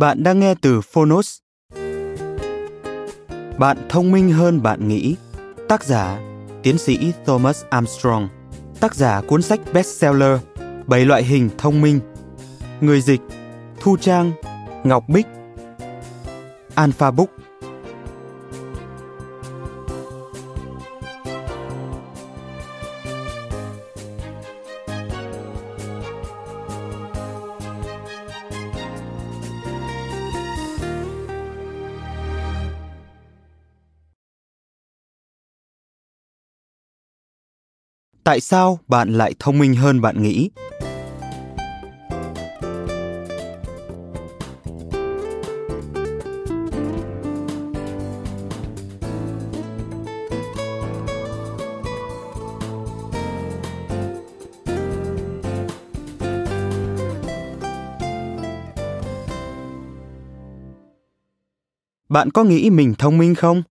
Bạn đang nghe từ Phonos. Bạn thông minh hơn bạn nghĩ. Tác giả Tiến sĩ Thomas Armstrong. Tác giả cuốn sách bestseller Bảy loại hình thông minh. Người dịch Thu Trang, Ngọc Bích. Alpha Book tại sao bạn lại thông minh hơn bạn nghĩ? Bạn có nghĩ mình thông minh không?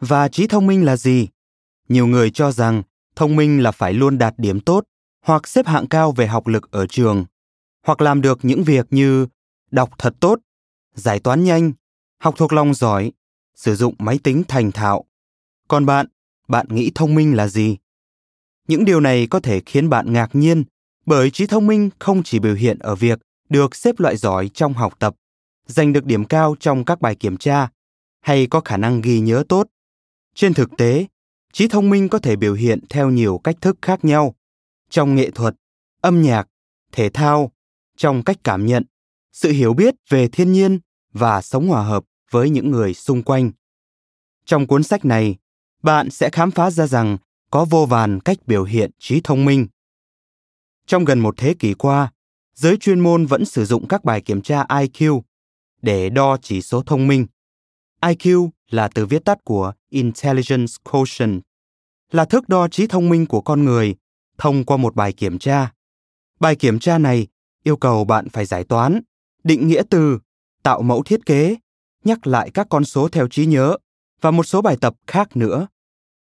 Và trí thông minh là gì? Nhiều người cho rằng thông minh là phải luôn đạt điểm tốt, hoặc xếp hạng cao về học lực ở trường, hoặc làm được những việc như đọc thật tốt, giải toán nhanh, học thuộc lòng giỏi, sử dụng máy tính thành thạo. Còn bạn bạn nghĩ thông minh là gì? Những điều này có thể khiến bạn ngạc nhiên, bởi trí thông minh không chỉ biểu hiện ở việc được xếp loại giỏi trong học tập, giành được điểm cao trong các bài kiểm tra, hay có khả năng ghi nhớ tốt. Trên thực tế trí thông minh có thể biểu hiện theo nhiều cách thức khác nhau. Trong nghệ thuật, âm nhạc, thể thao, trong cách cảm nhận, sự hiểu biết về thiên nhiên và sống hòa hợp với những người xung quanh. Trong cuốn sách này, bạn sẽ khám phá ra rằng có vô vàn cách biểu hiện trí thông minh. Trong gần một thế kỷ qua, giới chuyên môn vẫn sử dụng các bài kiểm tra iq để đo chỉ số thông minh. Iq là từ viết tắt của Intelligence Quotient, là thước đo trí thông minh của con người thông qua một bài kiểm tra. Bài kiểm tra này yêu cầu bạn phải giải toán, định nghĩa từ, tạo mẫu thiết kế, nhắc lại các con số theo trí nhớ và một số bài tập khác nữa.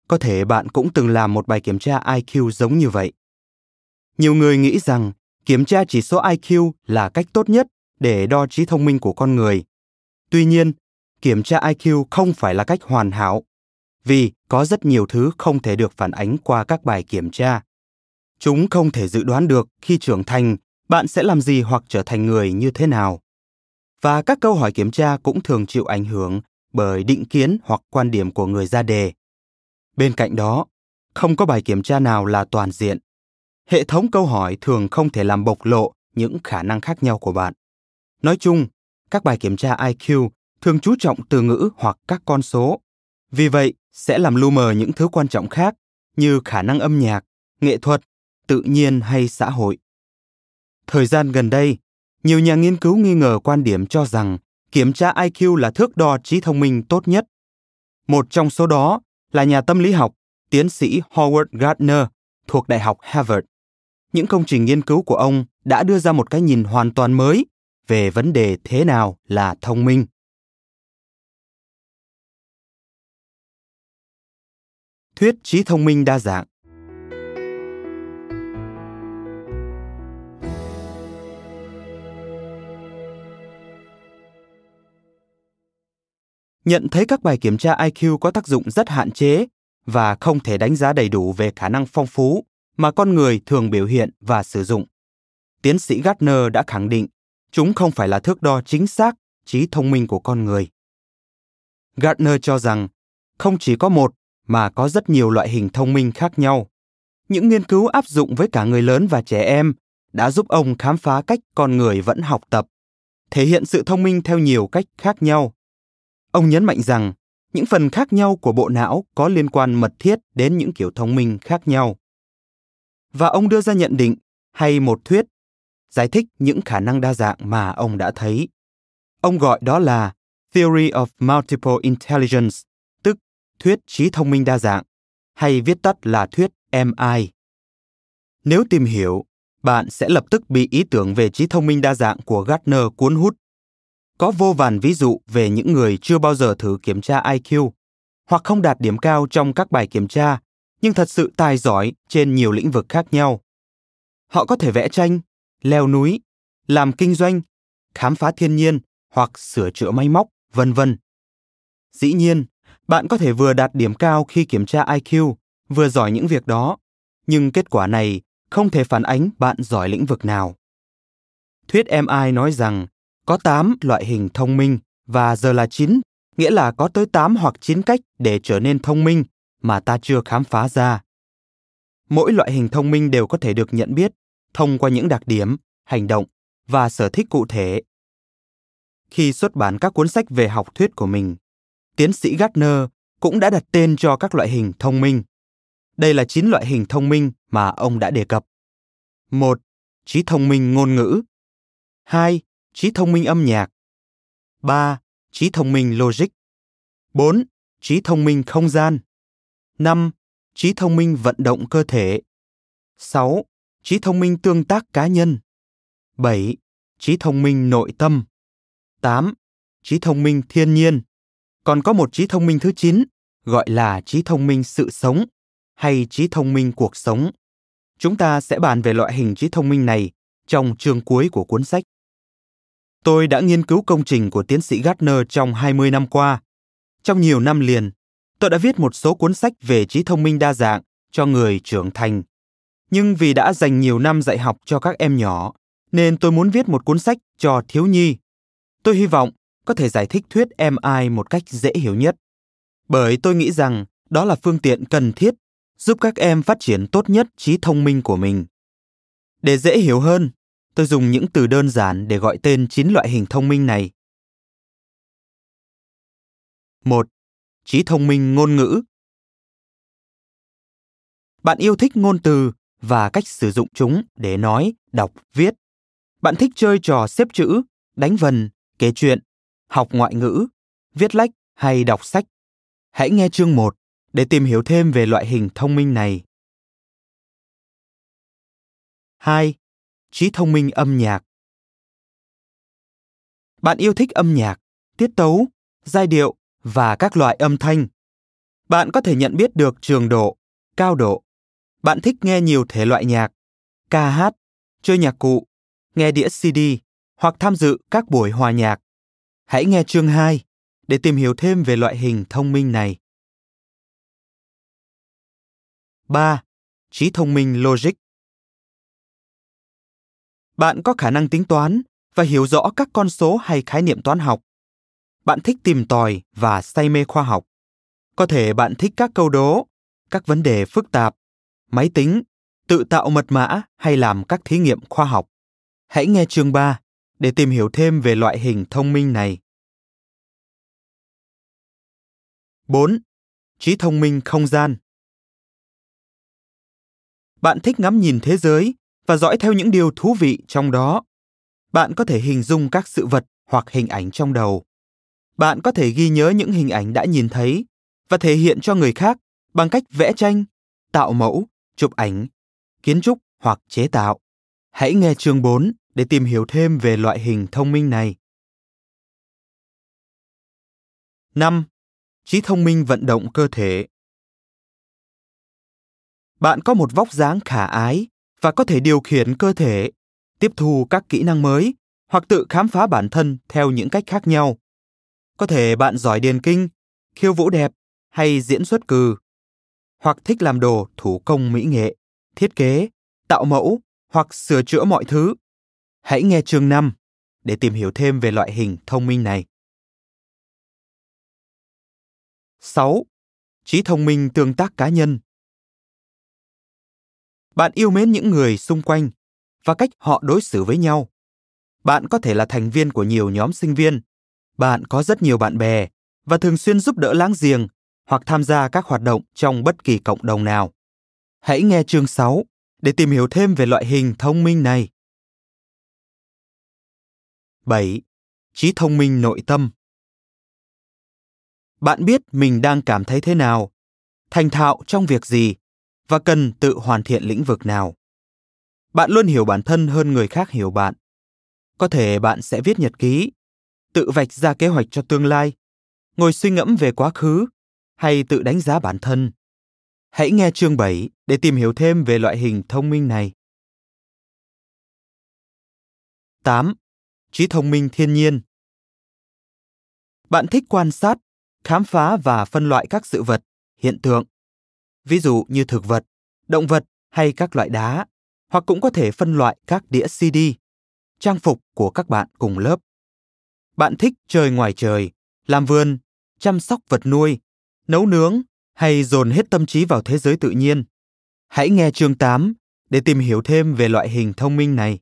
Có thể bạn cũng từng làm một bài kiểm tra IQ giống như vậy. Nhiều người nghĩ rằng kiểm tra chỉ số IQ là cách tốt nhất để đo trí thông minh của con người. Tuy nhiên, kiểm tra IQ không phải là cách hoàn hảo, vì có rất nhiều thứ không thể được phản ánh qua các bài kiểm tra. Chúng không thể dự đoán được khi trưởng thành bạn sẽ làm gì hoặc trở thành người như thế nào. Và các câu hỏi kiểm tra cũng thường chịu ảnh hưởng bởi định kiến hoặc quan điểm của người ra đề. Bên cạnh đó, không có bài kiểm tra nào là toàn diện. Hệ thống câu hỏi thường không thể làm bộc lộ những khả năng khác nhau của bạn. Nói chung, các bài kiểm tra IQ thường chú trọng từ ngữ hoặc các con số. Vì vậy, sẽ làm lu mờ những thứ quan trọng khác như khả năng âm nhạc, nghệ thuật, tự nhiên hay xã hội. Thời gian gần đây, nhiều nhà nghiên cứu nghi ngờ quan điểm cho rằng kiểm tra IQ là thước đo trí thông minh tốt nhất. Một trong số đó là nhà tâm lý học, tiến sĩ Howard Gardner thuộc Đại học Harvard. Những công trình nghiên cứu của ông đã đưa ra một cái nhìn hoàn toàn mới về vấn đề thế nào là thông minh. Thuyết trí thông minh đa dạng nhận thấy các bài kiểm tra IQ có tác dụng rất hạn chế và không thể đánh giá đầy đủ về khả năng phong phú mà con người thường biểu hiện và sử dụng. Tiến sĩ Gardner đã khẳng định, chúng không phải là thước đo chính xác trí thông minh của con người. Gardner cho rằng, không chỉ có một mà có rất nhiều loại hình thông minh khác nhau. Những nghiên cứu áp dụng với cả người lớn và trẻ em đã giúp ông khám phá cách con người vẫn học tập, thể hiện sự thông minh theo nhiều cách khác nhau. Ông nhấn mạnh rằng những phần khác nhau của bộ não có liên quan mật thiết đến những kiểu thông minh khác nhau. Và ông đưa ra nhận định hay một thuyết giải thích những khả năng đa dạng mà ông đã thấy. Ông gọi đó là Theory of Multiple Intelligence, thuyết trí thông minh đa dạng, hay viết tắt là thuyết MI. Nếu tìm hiểu, bạn sẽ lập tức bị ý tưởng về trí thông minh đa dạng của Gardner cuốn hút. Có vô vàn ví dụ về những người chưa bao giờ thử kiểm tra IQ hoặc không đạt điểm cao trong các bài kiểm tra, nhưng thật sự tài giỏi trên nhiều lĩnh vực khác nhau. Họ có thể vẽ tranh, leo núi, làm kinh doanh, khám phá thiên nhiên hoặc sửa chữa máy móc, vân vân. Dĩ nhiên, bạn có thể vừa đạt điểm cao khi kiểm tra IQ, vừa giỏi những việc đó, nhưng kết quả này không thể phản ánh bạn giỏi lĩnh vực nào. Thuyết MI nói rằng có 8 loại hình thông minh và giờ là 9, nghĩa là có tới 8 hoặc 9 cách để trở nên thông minh mà ta chưa khám phá ra. Mỗi loại hình thông minh đều có thể được nhận biết thông qua những đặc điểm, hành động và sở thích cụ thể. Khi xuất bản các cuốn sách về học thuyết của mình, tiến sĩ Gardner cũng đã đặt tên cho các loại hình thông minh. Đây là 9 loại hình thông minh mà ông đã đề cập. 1. Trí thông minh ngôn ngữ. 2. Trí thông minh âm nhạc. 3. Trí thông minh logic. 4. Trí thông minh không gian. 5. Trí thông minh vận động cơ thể. 6 trí thông minh tương tác cá nhân. 7. Trí thông minh nội tâm. 8. Trí thông minh thiên nhiên. Còn có một trí thông minh thứ 9, gọi là trí thông minh sự sống hay trí thông minh cuộc sống. Chúng ta sẽ bàn về loại hình trí thông minh này trong chương cuối của cuốn sách. Tôi đã nghiên cứu công trình của tiến sĩ Gardner trong 20 năm qua. Trong nhiều năm liền, tôi đã viết một số cuốn sách về trí thông minh đa dạng cho người trưởng thành nhưng vì đã dành nhiều năm dạy học cho các em nhỏ nên tôi muốn viết một cuốn sách cho thiếu nhi tôi hy vọng có thể giải thích thuyết mi một cách dễ hiểu nhất. Bởi tôi nghĩ rằng đó là phương tiện cần thiết giúp các em phát triển tốt nhất trí thông minh của mình. Để dễ hiểu hơn tôi dùng những từ đơn giản để gọi tên chín loại hình thông minh này. Một trí thông minh ngôn ngữ. Bạn yêu thích ngôn từ và cách sử dụng chúng để nói, đọc, viết. Bạn thích chơi trò xếp chữ, đánh vần, kể chuyện, học ngoại ngữ, viết lách hay đọc sách. Hãy nghe chương 1 để tìm hiểu thêm về loại hình thông minh này. 2. Trí thông minh âm nhạc Bạn yêu thích âm nhạc, tiết tấu, giai điệu và các loại âm thanh. Bạn có thể nhận biết được trường độ, cao độ, bạn thích nghe nhiều thể loại nhạc, ca hát, chơi nhạc cụ, nghe đĩa CD hoặc tham dự các buổi hòa nhạc. Hãy nghe chương 2 để tìm hiểu thêm về loại hình thông minh này. 3. Trí thông minh logic Bạn có khả năng tính toán và hiểu rõ các con số hay khái niệm toán học. Bạn thích tìm tòi và say mê khoa học. Có thể bạn thích các câu đố, các vấn đề phức tạp máy tính, tự tạo mật mã hay làm các thí nghiệm khoa học. Hãy nghe chương 3 để tìm hiểu thêm về loại hình thông minh này. 4. Trí thông minh không gian Bạn thích ngắm nhìn thế giới và dõi theo những điều thú vị trong đó. Bạn có thể hình dung các sự vật hoặc hình ảnh trong đầu. Bạn có thể ghi nhớ những hình ảnh đã nhìn thấy và thể hiện cho người khác bằng cách vẽ tranh, tạo mẫu chụp ảnh, kiến trúc hoặc chế tạo. Hãy nghe chương 4 để tìm hiểu thêm về loại hình thông minh này. 5. Trí thông minh vận động cơ thể Bạn có một vóc dáng khả ái và có thể điều khiển cơ thể, tiếp thu các kỹ năng mới hoặc tự khám phá bản thân theo những cách khác nhau. Có thể bạn giỏi điền kinh, khiêu vũ đẹp hay diễn xuất cừ. Hoặc thích làm đồ thủ công mỹ nghệ, thiết kế, tạo mẫu hoặc sửa chữa mọi thứ. Hãy nghe chương 5 để tìm hiểu thêm về loại hình thông minh này. 6. Trí thông minh tương tác cá nhân Bạn yêu mến những người xung quanh và cách họ đối xử với nhau. Bạn có thể là thành viên của nhiều nhóm sinh viên. Bạn có rất nhiều bạn bè và thường xuyên giúp đỡ láng giềng hoặc tham gia các hoạt động trong bất kỳ cộng đồng nào. Hãy nghe chương 6 để tìm hiểu thêm về loại hình thông minh này. 7. Trí thông minh nội tâm Bạn biết mình đang cảm thấy thế nào, thành thạo trong việc gì và cần tự hoàn thiện lĩnh vực nào. Bạn luôn hiểu bản thân hơn người khác hiểu bạn. Có thể bạn sẽ viết nhật ký, tự vạch ra kế hoạch cho tương lai, ngồi suy ngẫm về quá khứ hay tự đánh giá bản thân. Hãy nghe chương 7 để tìm hiểu thêm về loại hình thông minh này. 8. Trí thông minh thiên nhiên Bạn thích quan sát, khám phá và phân loại các sự vật, hiện tượng. Ví dụ như thực vật, động vật hay các loại đá, hoặc cũng có thể phân loại các đĩa CD, trang phục của các bạn cùng lớp. Bạn thích chơi ngoài trời, làm vườn, chăm sóc vật nuôi, nấu nướng hay dồn hết tâm trí vào thế giới tự nhiên. Hãy nghe chương 8 để tìm hiểu thêm về loại hình thông minh này.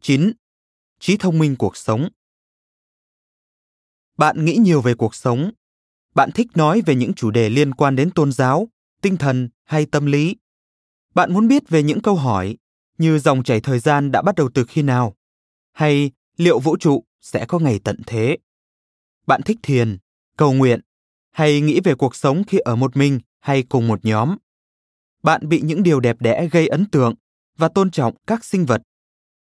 9. Trí thông minh cuộc sống Bạn nghĩ nhiều về cuộc sống. Bạn thích nói về những chủ đề liên quan đến tôn giáo, tinh thần hay tâm lý. Bạn muốn biết về những câu hỏi như dòng chảy thời gian đã bắt đầu từ khi nào, hay liệu vũ trụ sẽ có ngày tận thế. Bạn thích thiền, cầu nguyện hay nghĩ về cuộc sống khi ở một mình hay cùng một nhóm. Bạn bị những điều đẹp đẽ gây ấn tượng và tôn trọng các sinh vật.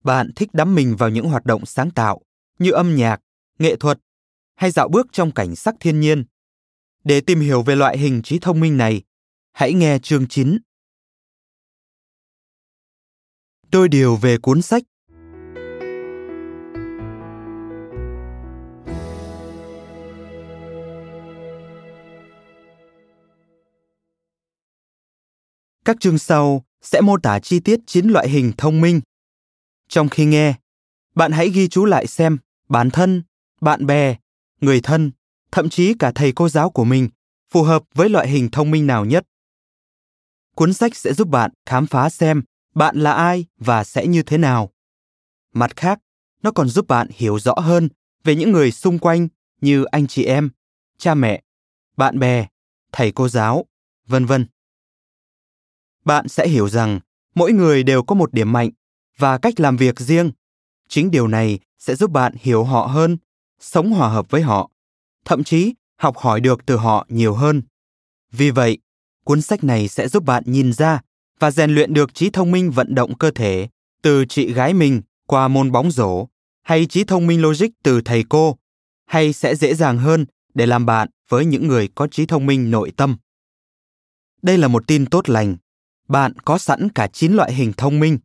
Bạn thích đắm mình vào những hoạt động sáng tạo như âm nhạc, nghệ thuật hay dạo bước trong cảnh sắc thiên nhiên. Để tìm hiểu về loại hình trí thông minh này, hãy nghe chương 9. Đôi điều về cuốn sách Các chương sau sẽ mô tả chi tiết chín loại hình thông minh. Trong khi nghe, bạn hãy ghi chú lại xem bản thân, bạn bè, người thân, thậm chí cả thầy cô giáo của mình phù hợp với loại hình thông minh nào nhất. Cuốn sách sẽ giúp bạn khám phá xem bạn là ai và sẽ như thế nào. Mặt khác, nó còn giúp bạn hiểu rõ hơn về những người xung quanh như anh chị em, cha mẹ, bạn bè, thầy cô giáo, vân vân bạn sẽ hiểu rằng mỗi người đều có một điểm mạnh và cách làm việc riêng. Chính điều này sẽ giúp bạn hiểu họ hơn, sống hòa hợp với họ, thậm chí học hỏi được từ họ nhiều hơn. Vì vậy, cuốn sách này sẽ giúp bạn nhìn ra và rèn luyện được trí thông minh vận động cơ thể từ chị gái mình qua môn bóng rổ, hay trí thông minh logic từ thầy cô, hay sẽ dễ dàng hơn để làm bạn với những người có trí thông minh nội tâm. Đây là một tin tốt lành. Bạn có sẵn cả 9 loại hình thông minh.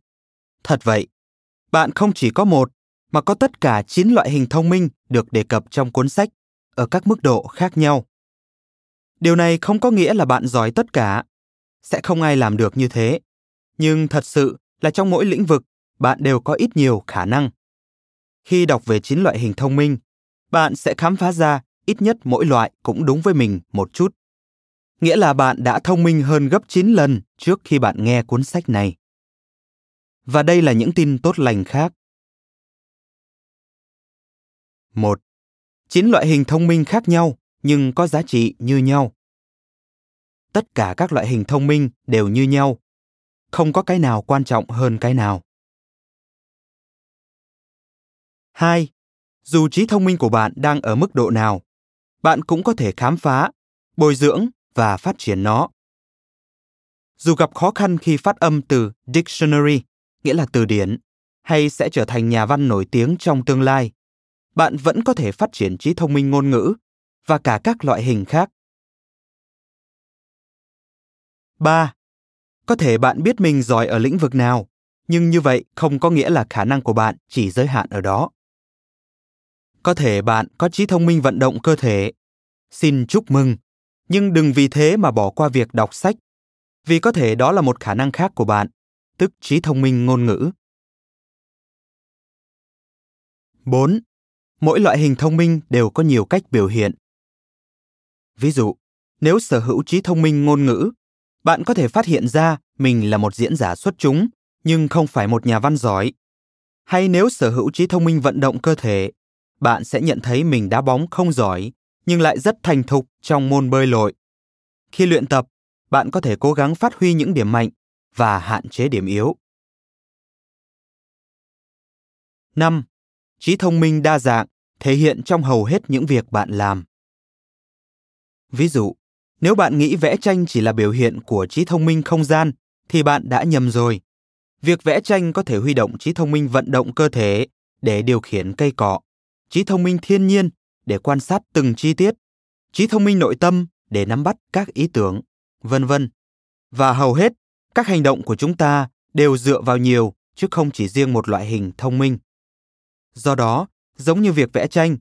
Thật vậy, bạn không chỉ có một, mà có tất cả 9 loại hình thông minh được đề cập trong cuốn sách ở các mức độ khác nhau. Điều này không có nghĩa là bạn giỏi tất cả. Sẽ không ai làm được như thế. Nhưng thật sự là trong mỗi lĩnh vực, bạn đều có ít nhiều khả năng. Khi đọc về 9 loại hình thông minh, bạn sẽ khám phá ra ít nhất mỗi loại cũng đúng với mình một chút nghĩa là bạn đã thông minh hơn gấp 9 lần trước khi bạn nghe cuốn sách này. Và đây là những tin tốt lành khác. 1. Chín loại hình thông minh khác nhau nhưng có giá trị như nhau. Tất cả các loại hình thông minh đều như nhau. Không có cái nào quan trọng hơn cái nào. 2. Dù trí thông minh của bạn đang ở mức độ nào, bạn cũng có thể khám phá, bồi dưỡng và phát triển nó. Dù gặp khó khăn khi phát âm từ dictionary, nghĩa là từ điển, hay sẽ trở thành nhà văn nổi tiếng trong tương lai, bạn vẫn có thể phát triển trí thông minh ngôn ngữ và cả các loại hình khác. 3. Có thể bạn biết mình giỏi ở lĩnh vực nào, nhưng như vậy không có nghĩa là khả năng của bạn chỉ giới hạn ở đó. Có thể bạn có trí thông minh vận động cơ thể. Xin chúc mừng, nhưng đừng vì thế mà bỏ qua việc đọc sách, vì có thể đó là một khả năng khác của bạn, tức trí thông minh ngôn ngữ. 4. Mỗi loại hình thông minh đều có nhiều cách biểu hiện. Ví dụ, nếu sở hữu trí thông minh ngôn ngữ, bạn có thể phát hiện ra mình là một diễn giả xuất chúng nhưng không phải một nhà văn giỏi. Hay nếu sở hữu trí thông minh vận động cơ thể, bạn sẽ nhận thấy mình đá bóng không giỏi nhưng lại rất thành thục trong môn bơi lội. Khi luyện tập, bạn có thể cố gắng phát huy những điểm mạnh và hạn chế điểm yếu. 5. Trí thông minh đa dạng thể hiện trong hầu hết những việc bạn làm. Ví dụ, nếu bạn nghĩ vẽ tranh chỉ là biểu hiện của trí thông minh không gian thì bạn đã nhầm rồi. Việc vẽ tranh có thể huy động trí thông minh vận động cơ thể để điều khiển cây cọ, trí thông minh thiên nhiên để quan sát từng chi tiết, trí thông minh nội tâm để nắm bắt các ý tưởng, vân vân. Và hầu hết, các hành động của chúng ta đều dựa vào nhiều chứ không chỉ riêng một loại hình thông minh. Do đó, giống như việc vẽ tranh,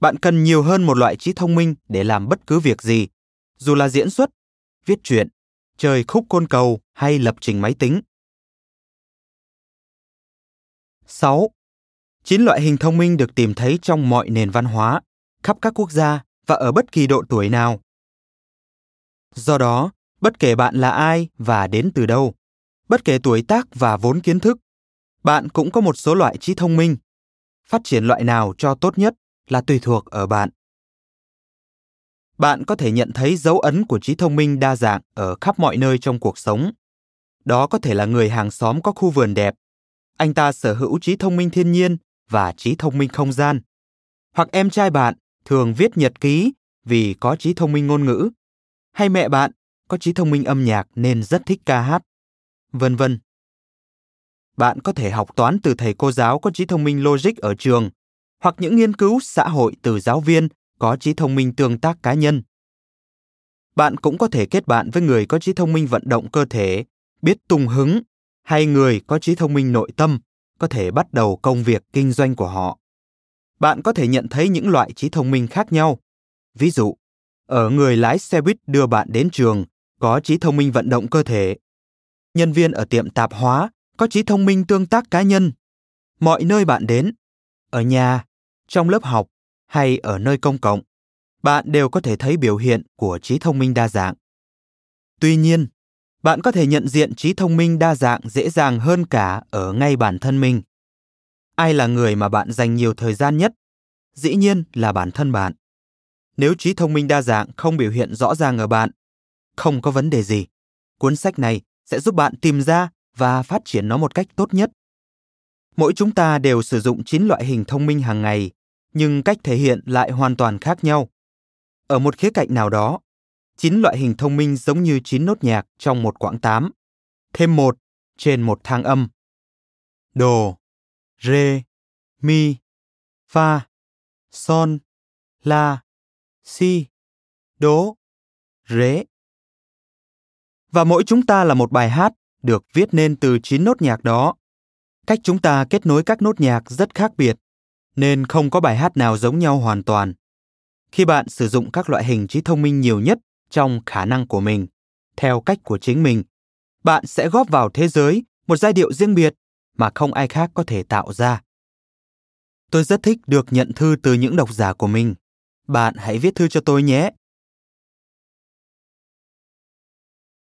bạn cần nhiều hơn một loại trí thông minh để làm bất cứ việc gì, dù là diễn xuất, viết truyện, chơi khúc côn cầu hay lập trình máy tính. 6. Chín loại hình thông minh được tìm thấy trong mọi nền văn hóa, khắp các quốc gia và ở bất kỳ độ tuổi nào. Do đó, bất kể bạn là ai và đến từ đâu, bất kể tuổi tác và vốn kiến thức, bạn cũng có một số loại trí thông minh. Phát triển loại nào cho tốt nhất là tùy thuộc ở bạn. Bạn có thể nhận thấy dấu ấn của trí thông minh đa dạng ở khắp mọi nơi trong cuộc sống. Đó có thể là người hàng xóm có khu vườn đẹp. Anh ta sở hữu trí thông minh thiên nhiên và trí thông minh không gian. Hoặc em trai bạn thường viết nhật ký vì có trí thông minh ngôn ngữ. Hay mẹ bạn có trí thông minh âm nhạc nên rất thích ca hát. Vân vân. Bạn có thể học toán từ thầy cô giáo có trí thông minh logic ở trường hoặc những nghiên cứu xã hội từ giáo viên có trí thông minh tương tác cá nhân. Bạn cũng có thể kết bạn với người có trí thông minh vận động cơ thể, biết tung hứng, hay người có trí thông minh nội tâm, có thể bắt đầu công việc kinh doanh của họ. Bạn có thể nhận thấy những loại trí thông minh khác nhau. Ví dụ, ở người lái xe buýt đưa bạn đến trường có trí thông minh vận động cơ thể. Nhân viên ở tiệm tạp hóa có trí thông minh tương tác cá nhân. Mọi nơi bạn đến, ở nhà, trong lớp học hay ở nơi công cộng, bạn đều có thể thấy biểu hiện của trí thông minh đa dạng. Tuy nhiên, bạn có thể nhận diện trí thông minh đa dạng dễ dàng hơn cả ở ngay bản thân mình. Ai là người mà bạn dành nhiều thời gian nhất? Dĩ nhiên là bản thân bạn. Nếu trí thông minh đa dạng không biểu hiện rõ ràng ở bạn, không có vấn đề gì. Cuốn sách này sẽ giúp bạn tìm ra và phát triển nó một cách tốt nhất. Mỗi chúng ta đều sử dụng 9 loại hình thông minh hàng ngày nhưng cách thể hiện lại hoàn toàn khác nhau. Ở một khía cạnh nào đó, chín loại hình thông minh giống như chín nốt nhạc trong một quãng tám, thêm một trên một thang âm. Đồ, rê, mi, fa, son, la, si, đố, rế. Và mỗi chúng ta là một bài hát được viết nên từ chín nốt nhạc đó. Cách chúng ta kết nối các nốt nhạc rất khác biệt nên không có bài hát nào giống nhau hoàn toàn. Khi bạn sử dụng các loại hình trí thông minh nhiều nhất trong khả năng của mình, theo cách của chính mình, bạn sẽ góp vào thế giới một giai điệu riêng biệt mà không ai khác có thể tạo ra. Tôi rất thích được nhận thư từ những độc giả của mình. Bạn hãy viết thư cho tôi nhé.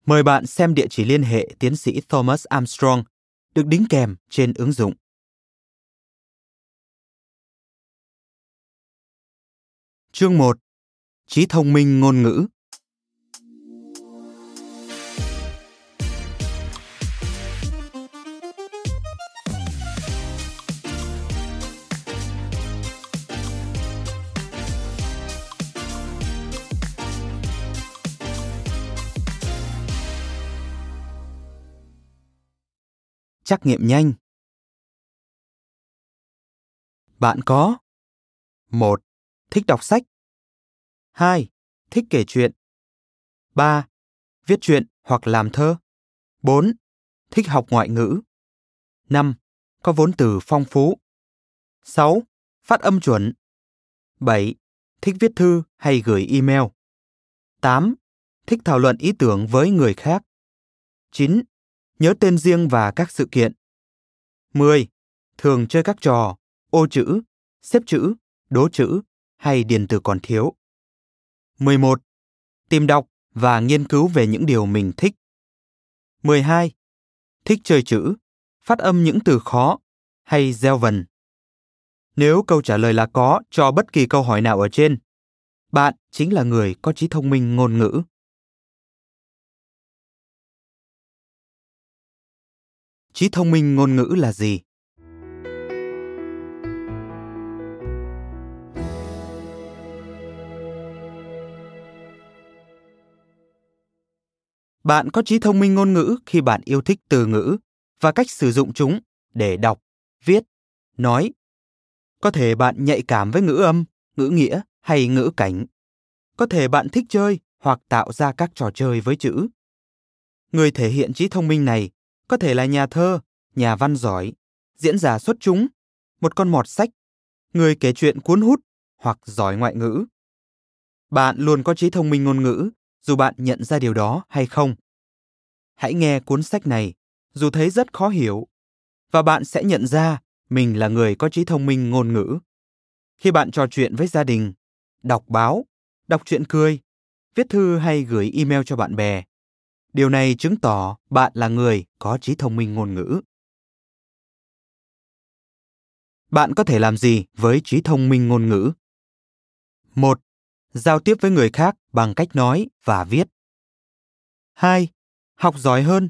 Mời bạn xem địa chỉ liên hệ tiến sĩ Thomas Armstrong, được đính kèm trên ứng dụng. Chương 1 Trí thông minh ngôn ngữ Trắc nghiệm nhanh Bạn có 1. thích đọc sách. 2. Thích kể chuyện. 3. Viết truyện hoặc làm thơ. 4. Thích học ngoại ngữ. 5. Có vốn từ phong phú. 6. Phát âm chuẩn. 7. Thích viết thư hay gửi email. 8. Thích thảo luận ý tưởng với người khác. 9. Nhớ tên riêng và các sự kiện. 10. Thường chơi các trò, ô chữ, xếp chữ, đố chữ hay điền từ còn thiếu. 11. Tìm đọc và nghiên cứu về những điều mình thích. 12. Thích chơi chữ, phát âm những từ khó hay gieo vần. Nếu câu trả lời là có cho bất kỳ câu hỏi nào ở trên, bạn chính là người có trí thông minh ngôn ngữ. Trí thông minh ngôn ngữ là gì? Bạn có trí thông minh ngôn ngữ khi bạn yêu thích từ ngữ và cách sử dụng chúng để đọc, viết, nói. Có thể bạn nhạy cảm với ngữ âm, ngữ nghĩa hay ngữ cảnh. Có thể bạn thích chơi hoặc tạo ra các trò chơi với chữ. Người thể hiện trí thông minh này có thể là nhà thơ, nhà văn giỏi, diễn giả xuất chúng, một con mọt sách, người kể chuyện cuốn hút hoặc giỏi ngoại ngữ. Bạn luôn có trí thông minh ngôn ngữ dù bạn nhận ra điều đó hay không. Hãy nghe cuốn sách này, dù thấy rất khó hiểu, và bạn sẽ nhận ra mình là người có trí thông minh ngôn ngữ. Khi bạn trò chuyện với gia đình, đọc báo, đọc truyện cười, viết thư hay gửi email cho bạn bè, điều này chứng tỏ bạn là người có trí thông minh ngôn ngữ. Bạn có thể làm gì với trí thông minh ngôn ngữ? 1 giao tiếp với người khác bằng cách nói và viết. 2. Học giỏi hơn.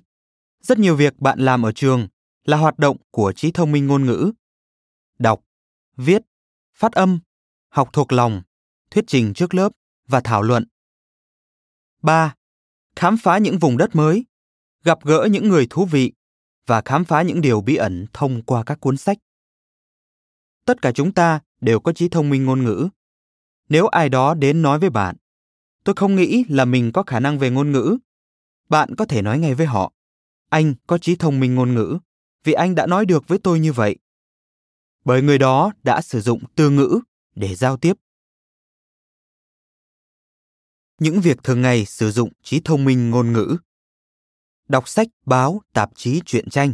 Rất nhiều việc bạn làm ở trường là hoạt động của trí thông minh ngôn ngữ. Đọc, viết, phát âm, học thuộc lòng, thuyết trình trước lớp và thảo luận. 3. Khám phá những vùng đất mới, gặp gỡ những người thú vị và khám phá những điều bí ẩn thông qua các cuốn sách. Tất cả chúng ta đều có trí thông minh ngôn ngữ. Nếu ai đó đến nói với bạn tôi không nghĩ là mình có khả năng về ngôn ngữ bạn có thể nói ngay với họ anh có trí thông minh ngôn ngữ vì anh đã nói được với tôi như vậy. Bởi người đó đã sử dụng từ ngữ để giao tiếp những việc thường ngày sử dụng trí thông minh ngôn ngữ. Đọc sách, báo, tạp chí, truyện tranh.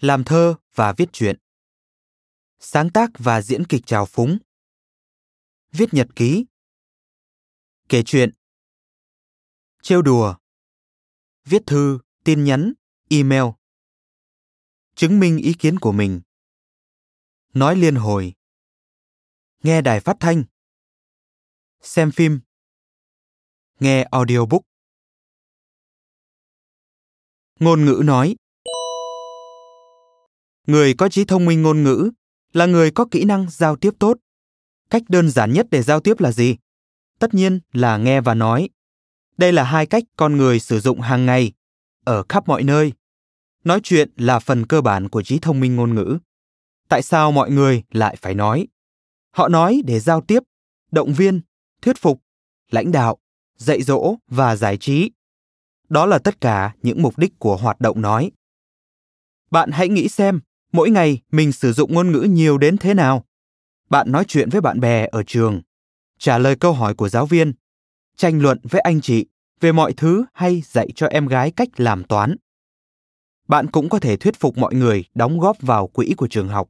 Làm thơ và viết truyện. Sáng tác và diễn kịch trào phúng. Viết nhật ký. Kể chuyện. Trêu đùa. Viết thư, tin nhắn, email. Chứng minh ý kiến của mình. Nói liên hồi. Nghe đài phát thanh. Xem phim nghe audiobook. Ngôn ngữ nói, người có trí thông minh ngôn ngữ là người có kỹ năng giao tiếp tốt. Cách đơn giản nhất để giao tiếp là gì? Tất nhiên là nghe và nói. Đây là hai cách con người sử dụng hàng ngày, ở khắp mọi nơi. Nói chuyện là phần cơ bản của trí thông minh ngôn ngữ. Tại sao mọi người lại phải nói? Họ nói để giao tiếp, động viên, thuyết phục, lãnh đạo dạy dỗ và giải trí. Đó là tất cả những mục đích của hoạt động nói. Bạn hãy nghĩ xem, mỗi ngày mình sử dụng ngôn ngữ nhiều đến thế nào? Bạn nói chuyện với bạn bè ở trường. Trả lời câu hỏi của giáo viên. Tranh luận với anh chị về mọi thứ hay dạy cho em gái cách làm toán. Bạn cũng có thể thuyết phục mọi người đóng góp vào quỹ của trường học.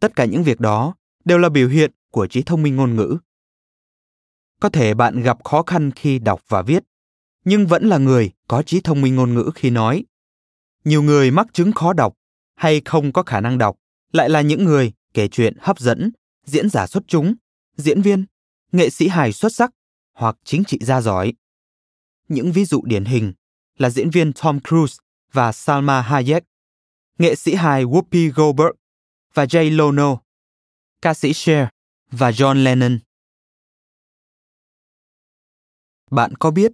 Tất cả những việc đó đều là biểu hiện của trí thông minh ngôn ngữ có thể bạn gặp khó khăn khi đọc và viết nhưng vẫn là người có trí thông minh ngôn ngữ khi nói nhiều người mắc chứng khó đọc hay không có khả năng đọc lại là những người kể chuyện hấp dẫn, diễn giả xuất chúng, diễn viên, nghệ sĩ hài xuất sắc hoặc chính trị gia giỏi. Những ví dụ điển hình là diễn viên Tom Cruise và Salma Hayek, nghệ sĩ hài Whoopi Goldberg và Jay Leno, ca sĩ Cher và John Lennon. Bạn có biết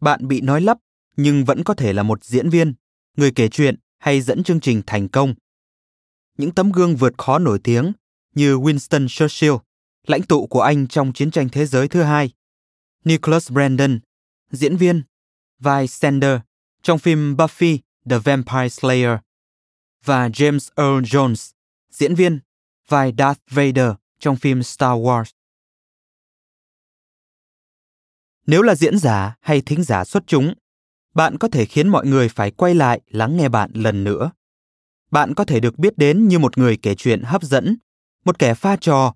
bạn bị nói lắp nhưng vẫn có thể là một diễn viên, người kể chuyện hay dẫn chương trình thành công những tấm gương vượt khó nổi tiếng như Winston Churchill, lãnh tụ của Anh trong chiến tranh thế giới thứ hai, Nicholas Brandon, diễn viên, vai Sander trong phim Buffy the Vampire Slayer, và James Earl Jones, diễn viên, vai Darth Vader trong phim Star Wars. Nếu là diễn giả hay thính giả xuất chúng, bạn có thể khiến mọi người phải quay lại lắng nghe bạn lần nữa. Bạn có thể được biết đến như một người kể chuyện hấp dẫn, một kẻ pha trò,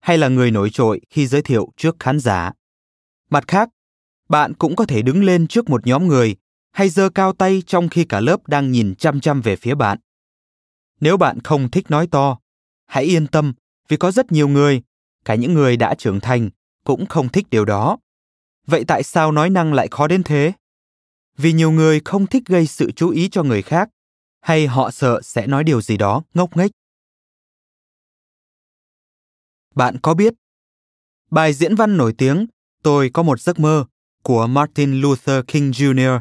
hay là người nổi trội khi giới thiệu trước khán giả. Mặt khác, bạn cũng có thể đứng lên trước một nhóm người hay giơ cao tay trong khi cả lớp đang nhìn chăm chăm về phía bạn. Nếu bạn không thích nói to, hãy yên tâm vì có rất nhiều người, cả những người đã trưởng thành, cũng không thích điều đó. Vậy tại sao nói năng lại khó đến thế? Vì nhiều người không thích gây sự chú ý cho người khác, hay họ sợ sẽ nói điều gì đó ngốc nghếch. Bạn có biết, bài diễn văn nổi tiếng Tôi có một giấc mơ của Martin Luther King Jr.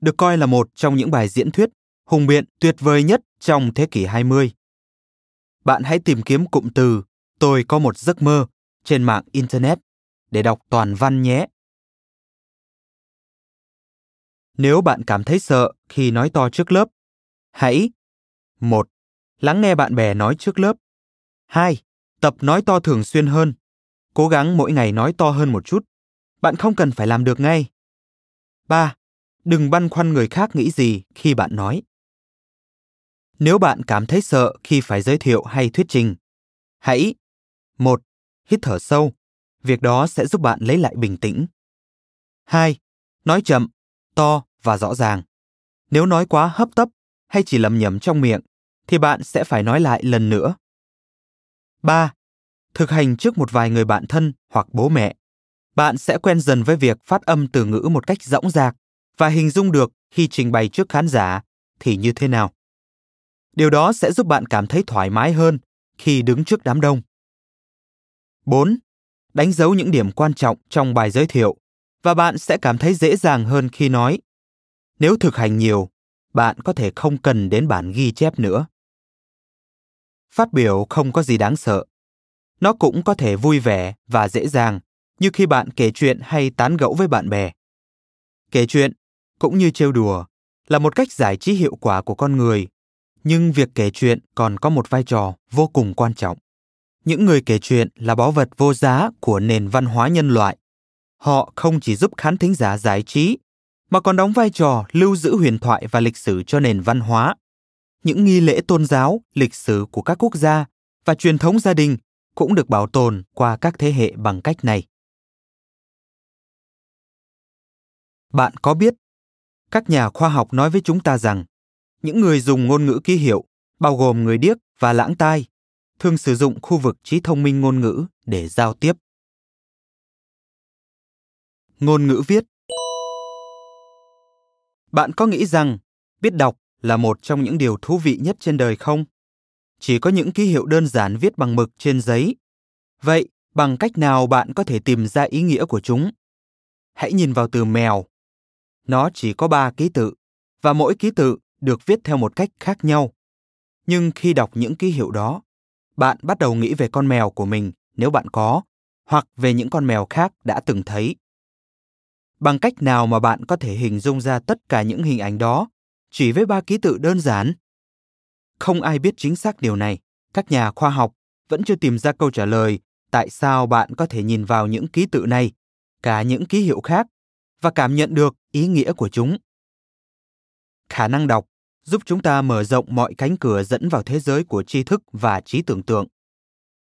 được coi là một trong những bài diễn thuyết hùng biện tuyệt vời nhất trong thế kỷ 20. Bạn hãy tìm kiếm cụm từ Tôi có một giấc mơ trên mạng Internet để đọc toàn văn nhé. Nếu bạn cảm thấy sợ khi nói to trước lớp, hãy một Lắng nghe bạn bè nói trước lớp. 2. Tập nói to thường xuyên hơn. Cố gắng mỗi ngày nói to hơn một chút. Bạn không cần phải làm được ngay. 3. Đừng băn khoăn người khác nghĩ gì khi bạn nói. Nếu bạn cảm thấy sợ khi phải giới thiệu hay thuyết trình, hãy một Hít thở sâu. Việc đó sẽ giúp bạn lấy lại bình tĩnh. 2. Nói chậm, to và rõ ràng. Nếu nói quá hấp tấp hay chỉ lầm nhầm trong miệng, thì bạn sẽ phải nói lại lần nữa. 3. Thực hành trước một vài người bạn thân hoặc bố mẹ. Bạn sẽ quen dần với việc phát âm từ ngữ một cách rõng rạc và hình dung được khi trình bày trước khán giả thì như thế nào. Điều đó sẽ giúp bạn cảm thấy thoải mái hơn khi đứng trước đám đông. 4. Đánh dấu những điểm quan trọng trong bài giới thiệu và bạn sẽ cảm thấy dễ dàng hơn khi nói. Nếu thực hành nhiều, bạn có thể không cần đến bản ghi chép nữa. Phát biểu không có gì đáng sợ. Nó cũng có thể vui vẻ và dễ dàng như khi bạn kể chuyện hay tán gẫu với bạn bè. Kể chuyện, cũng như trêu đùa, là một cách giải trí hiệu quả của con người, nhưng việc kể chuyện còn có một vai trò vô cùng quan trọng. Những người kể chuyện là báu vật vô giá của nền văn hóa nhân loại. Họ không chỉ giúp khán thính giả giải trí, mà còn đóng vai trò lưu giữ huyền thoại và lịch sử cho nền văn hóa. Những nghi lễ tôn giáo, lịch sử của các quốc gia và truyền thống gia đình cũng được bảo tồn qua các thế hệ bằng cách này. Bạn có biết, các nhà khoa học nói với chúng ta rằng những người dùng ngôn ngữ ký hiệu, bao gồm người điếc và lãng tai, thường sử dụng khu vực trí thông minh ngôn ngữ để giao tiếp. Ngôn ngữ viết Bạn có nghĩ rằng biết đọc là một trong những điều thú vị nhất trên đời không? Chỉ có những ký hiệu đơn giản viết bằng mực trên giấy. Vậy, bằng cách nào bạn có thể tìm ra ý nghĩa của chúng? Hãy nhìn vào từ mèo. Nó chỉ có ba ký tự, và mỗi ký tự được viết theo một cách khác nhau. Nhưng khi đọc những ký hiệu đó, bạn bắt đầu nghĩ về con mèo của mình nếu bạn có, hoặc về những con mèo khác đã từng thấy. Bằng cách nào mà bạn có thể hình dung ra tất cả những hình ảnh đó chỉ với ba ký tự đơn giản? Không ai biết chính xác điều này. Các nhà khoa học vẫn chưa tìm ra câu trả lời tại sao bạn có thể nhìn vào những ký tự này, cả những ký hiệu khác và cảm nhận được ý nghĩa của chúng. Khả năng đọc giúp chúng ta mở rộng mọi cánh cửa dẫn vào thế giới của tri thức và trí tưởng tượng.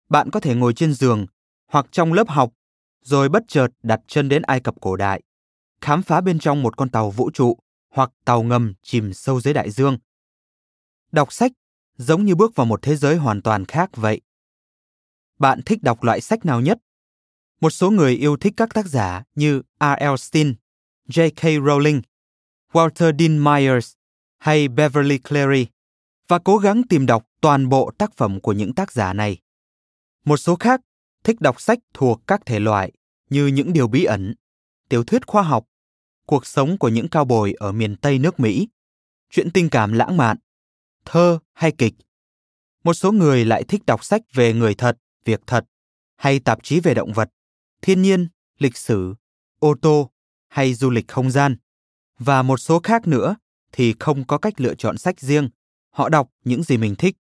Bạn có thể ngồi trên giường hoặc trong lớp học rồi bất chợt đặt chân đến Ai Cập cổ đại, khám phá bên trong một con tàu vũ trụ hoặc tàu ngầm chìm sâu dưới đại dương. Đọc sách giống như bước vào một thế giới hoàn toàn khác vậy. Bạn thích đọc loại sách nào nhất? Một số người yêu thích các tác giả như R.L. Stein, J.K. Rowling, Walter Dean Myers hay Beverly Cleary và cố gắng tìm đọc toàn bộ tác phẩm của những tác giả này. Một số khác thích đọc sách thuộc các thể loại như những điều bí ẩn, tiểu thuyết khoa học, cuộc sống của những cao bồi ở miền Tây nước Mỹ, chuyện tình cảm lãng mạn, thơ hay kịch. Một số người lại thích đọc sách về người thật, việc thật, hay tạp chí về động vật, thiên nhiên, lịch sử, ô tô hay du lịch không gian. Và một số khác nữa thì không có cách lựa chọn sách riêng, họ đọc những gì mình thích.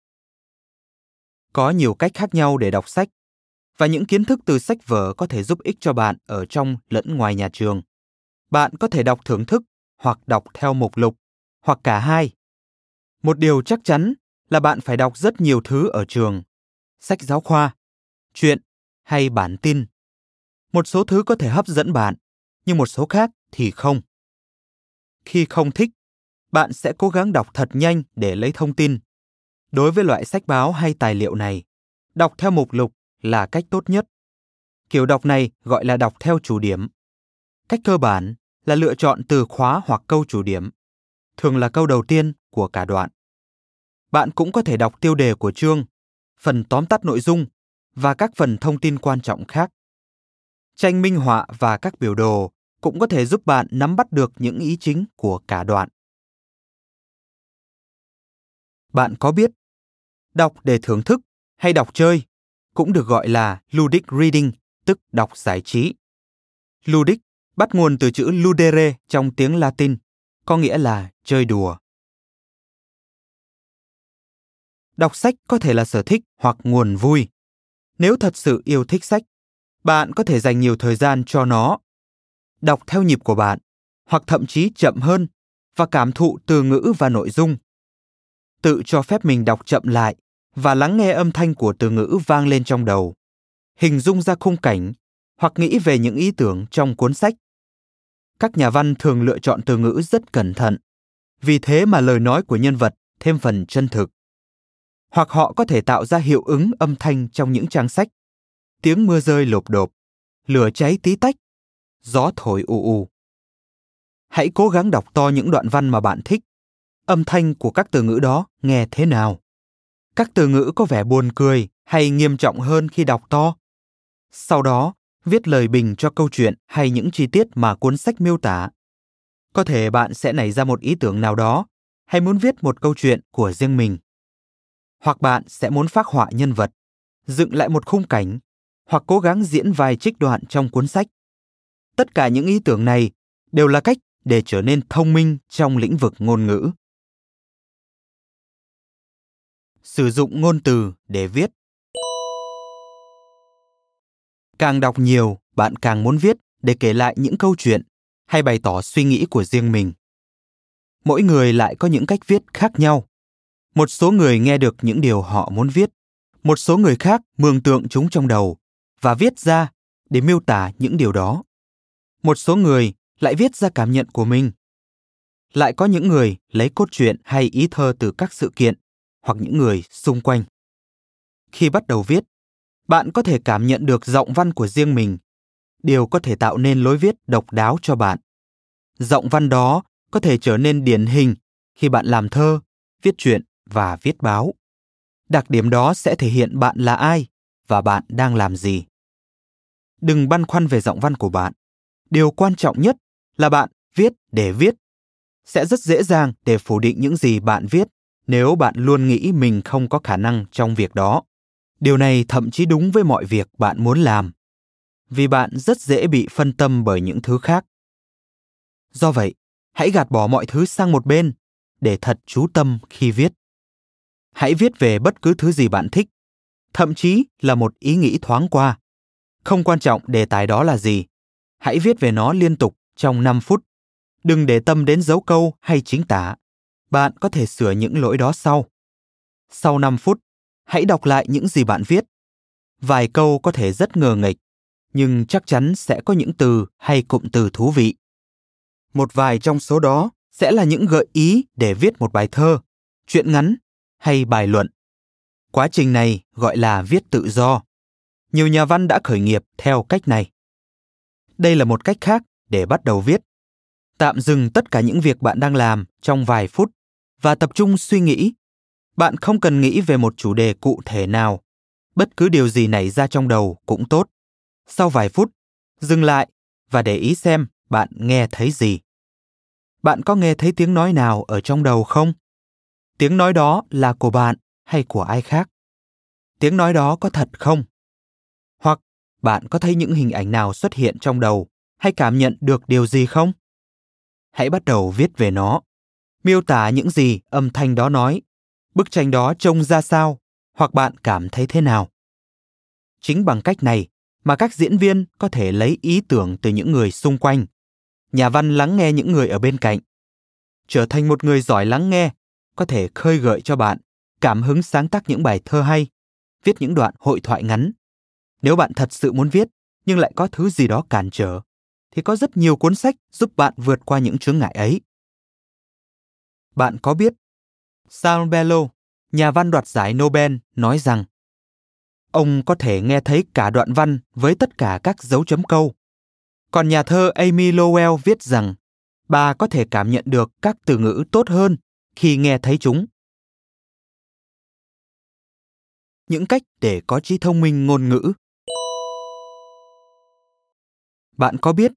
Có nhiều cách khác nhau để đọc sách, và những kiến thức từ sách vở có thể giúp ích cho bạn ở trong lẫn ngoài nhà trường. Bạn có thể đọc thưởng thức hoặc đọc theo mục lục, hoặc cả hai. Một điều chắc chắn là bạn phải đọc rất nhiều thứ ở trường. Sách giáo khoa, truyện hay bản tin. Một số thứ có thể hấp dẫn bạn, nhưng một số khác thì không. Khi không thích, bạn sẽ cố gắng đọc thật nhanh để lấy thông tin. Đối với loại sách báo hay tài liệu này, đọc theo mục lục là cách tốt nhất. Kiểu đọc này gọi là đọc theo chủ điểm. Cách cơ bản là lựa chọn từ khóa hoặc câu chủ điểm, thường là câu đầu tiên của cả đoạn. Bạn cũng có thể đọc tiêu đề của chương, phần tóm tắt nội dung và các phần thông tin quan trọng khác. Tranh minh họa và các biểu đồ cũng có thể giúp bạn nắm bắt được những ý chính của cả đoạn. Bạn có biết, đọc để thưởng thức hay đọc chơi cũng được gọi là ludic reading, tức đọc giải trí. Ludic bắt nguồn từ chữ ludere trong tiếng Latin, có nghĩa là chơi đùa. Đọc sách có thể là sở thích hoặc nguồn vui. Nếu thật sự yêu thích sách, bạn có thể dành nhiều thời gian cho nó. Đọc theo nhịp của bạn, hoặc thậm chí chậm hơn và cảm thụ từ ngữ và nội dung. Tự cho phép mình đọc chậm lại và lắng nghe âm thanh của từ ngữ vang lên trong đầu. Hình dung ra khung cảnh hoặc nghĩ về những ý tưởng trong cuốn sách. Các nhà văn thường lựa chọn từ ngữ rất cẩn thận, vì thế mà lời nói của nhân vật thêm phần chân thực. Hoặc họ có thể tạo ra hiệu ứng âm thanh trong những trang sách. Tiếng mưa rơi lộp đột, lửa cháy tí tách, gió thổi ù ù. Hãy cố gắng đọc to những đoạn văn mà bạn thích. Âm thanh của các từ ngữ đó nghe thế nào? Các từ ngữ có vẻ buồn cười hay nghiêm trọng hơn khi đọc to? Sau đó, viết lời bình cho câu chuyện hay những chi tiết mà cuốn sách miêu tả. Có thể bạn sẽ nảy ra một ý tưởng nào đó hay muốn viết một câu chuyện của riêng mình. Hoặc bạn sẽ muốn phác họa nhân vật, dựng lại một khung cảnh hoặc cố gắng diễn vài trích đoạn trong cuốn sách. Tất cả những ý tưởng này đều là cách để trở nên thông minh trong lĩnh vực ngôn ngữ. Sử dụng ngôn từ để viết Càng đọc nhiều, bạn càng muốn viết để kể lại những câu chuyện hay bày tỏ suy nghĩ của riêng mình. Mỗi người lại có những cách viết khác nhau. Một số người nghe được những điều họ muốn viết, một số người khác mường tượng chúng trong đầu và viết ra để miêu tả những điều đó. Một số người lại viết ra cảm nhận của mình. Lại có những người lấy cốt truyện hay ý thơ từ các sự kiện hoặc những người xung quanh. Khi bắt đầu viết, bạn có thể cảm nhận được giọng văn của riêng mình. Điều có thể tạo nên lối viết độc đáo cho bạn. Giọng văn đó có thể trở nên điển hình khi bạn làm thơ viết truyện và viết báo. Đặc điểm đó sẽ thể hiện bạn là ai và bạn đang làm gì. Đừng băn khoăn về giọng văn của bạn. Điều quan trọng nhất là bạn viết để viết. Sẽ rất dễ dàng để phủ định những gì bạn viết nếu bạn luôn nghĩ mình không có khả năng trong việc đó. Điều này thậm chí đúng với mọi việc bạn muốn làm. Vì bạn rất dễ bị phân tâm bởi những thứ khác. Do vậy, hãy gạt bỏ mọi thứ sang một bên, để thật chú tâm khi viết. Hãy viết về bất cứ thứ gì bạn thích, thậm chí là một ý nghĩ thoáng qua. Không quan trọng đề tài đó là gì, hãy viết về nó liên tục trong 5 phút. Đừng để tâm đến dấu câu hay chính tả bạn có thể sửa những lỗi đó sau sau 5 phút hãy đọc lại những gì bạn viết. Vài câu có thể rất ngờ nghịch, nhưng chắc chắn sẽ có những từ hay cụm từ thú vị. Một vài trong số đó sẽ là những gợi ý để viết một bài thơ, truyện ngắn hay bài luận. Quá trình này gọi là viết tự do. Nhiều nhà văn đã khởi nghiệp theo cách này. Đây là một cách khác để bắt đầu viết. Tạm dừng tất cả những việc bạn đang làm trong vài phút và tập trung suy nghĩ. Bạn không cần nghĩ về một chủ đề cụ thể nào. Bất cứ điều gì nảy ra trong đầu cũng tốt. Sau vài phút, dừng lại và để ý xem bạn nghe thấy gì. Bạn có nghe thấy tiếng nói nào ở trong đầu không? Tiếng nói đó là của bạn hay của ai khác? Tiếng nói đó có thật không? Hoặc bạn có thấy những hình ảnh nào xuất hiện trong đầu hay cảm nhận được điều gì không? Hãy bắt đầu viết về nó miêu tả những gì âm thanh đó nói bức tranh đó trông ra sao hoặc bạn cảm thấy thế nào Chính bằng cách này mà các diễn viên có thể lấy ý tưởng từ những người xung quanh. Nhà văn lắng nghe những người ở bên cạnh. Trở thành một người giỏi lắng nghe có thể khơi gợi cho bạn cảm hứng sáng tác những bài thơ hay, viết những đoạn hội thoại ngắn. Nếu bạn thật sự muốn viết nhưng lại có thứ gì đó cản trở, thì có rất nhiều cuốn sách giúp bạn vượt qua những chướng ngại ấy. Bạn có biết, Saul Bellow, nhà văn đoạt giải Nobel, nói rằng ông có thể nghe thấy cả đoạn văn với tất cả các dấu chấm câu. Còn nhà thơ Amy Lowell viết rằng bà có thể cảm nhận được các từ ngữ tốt hơn khi nghe thấy chúng. Những cách để có trí thông minh ngôn ngữ. Bạn có biết,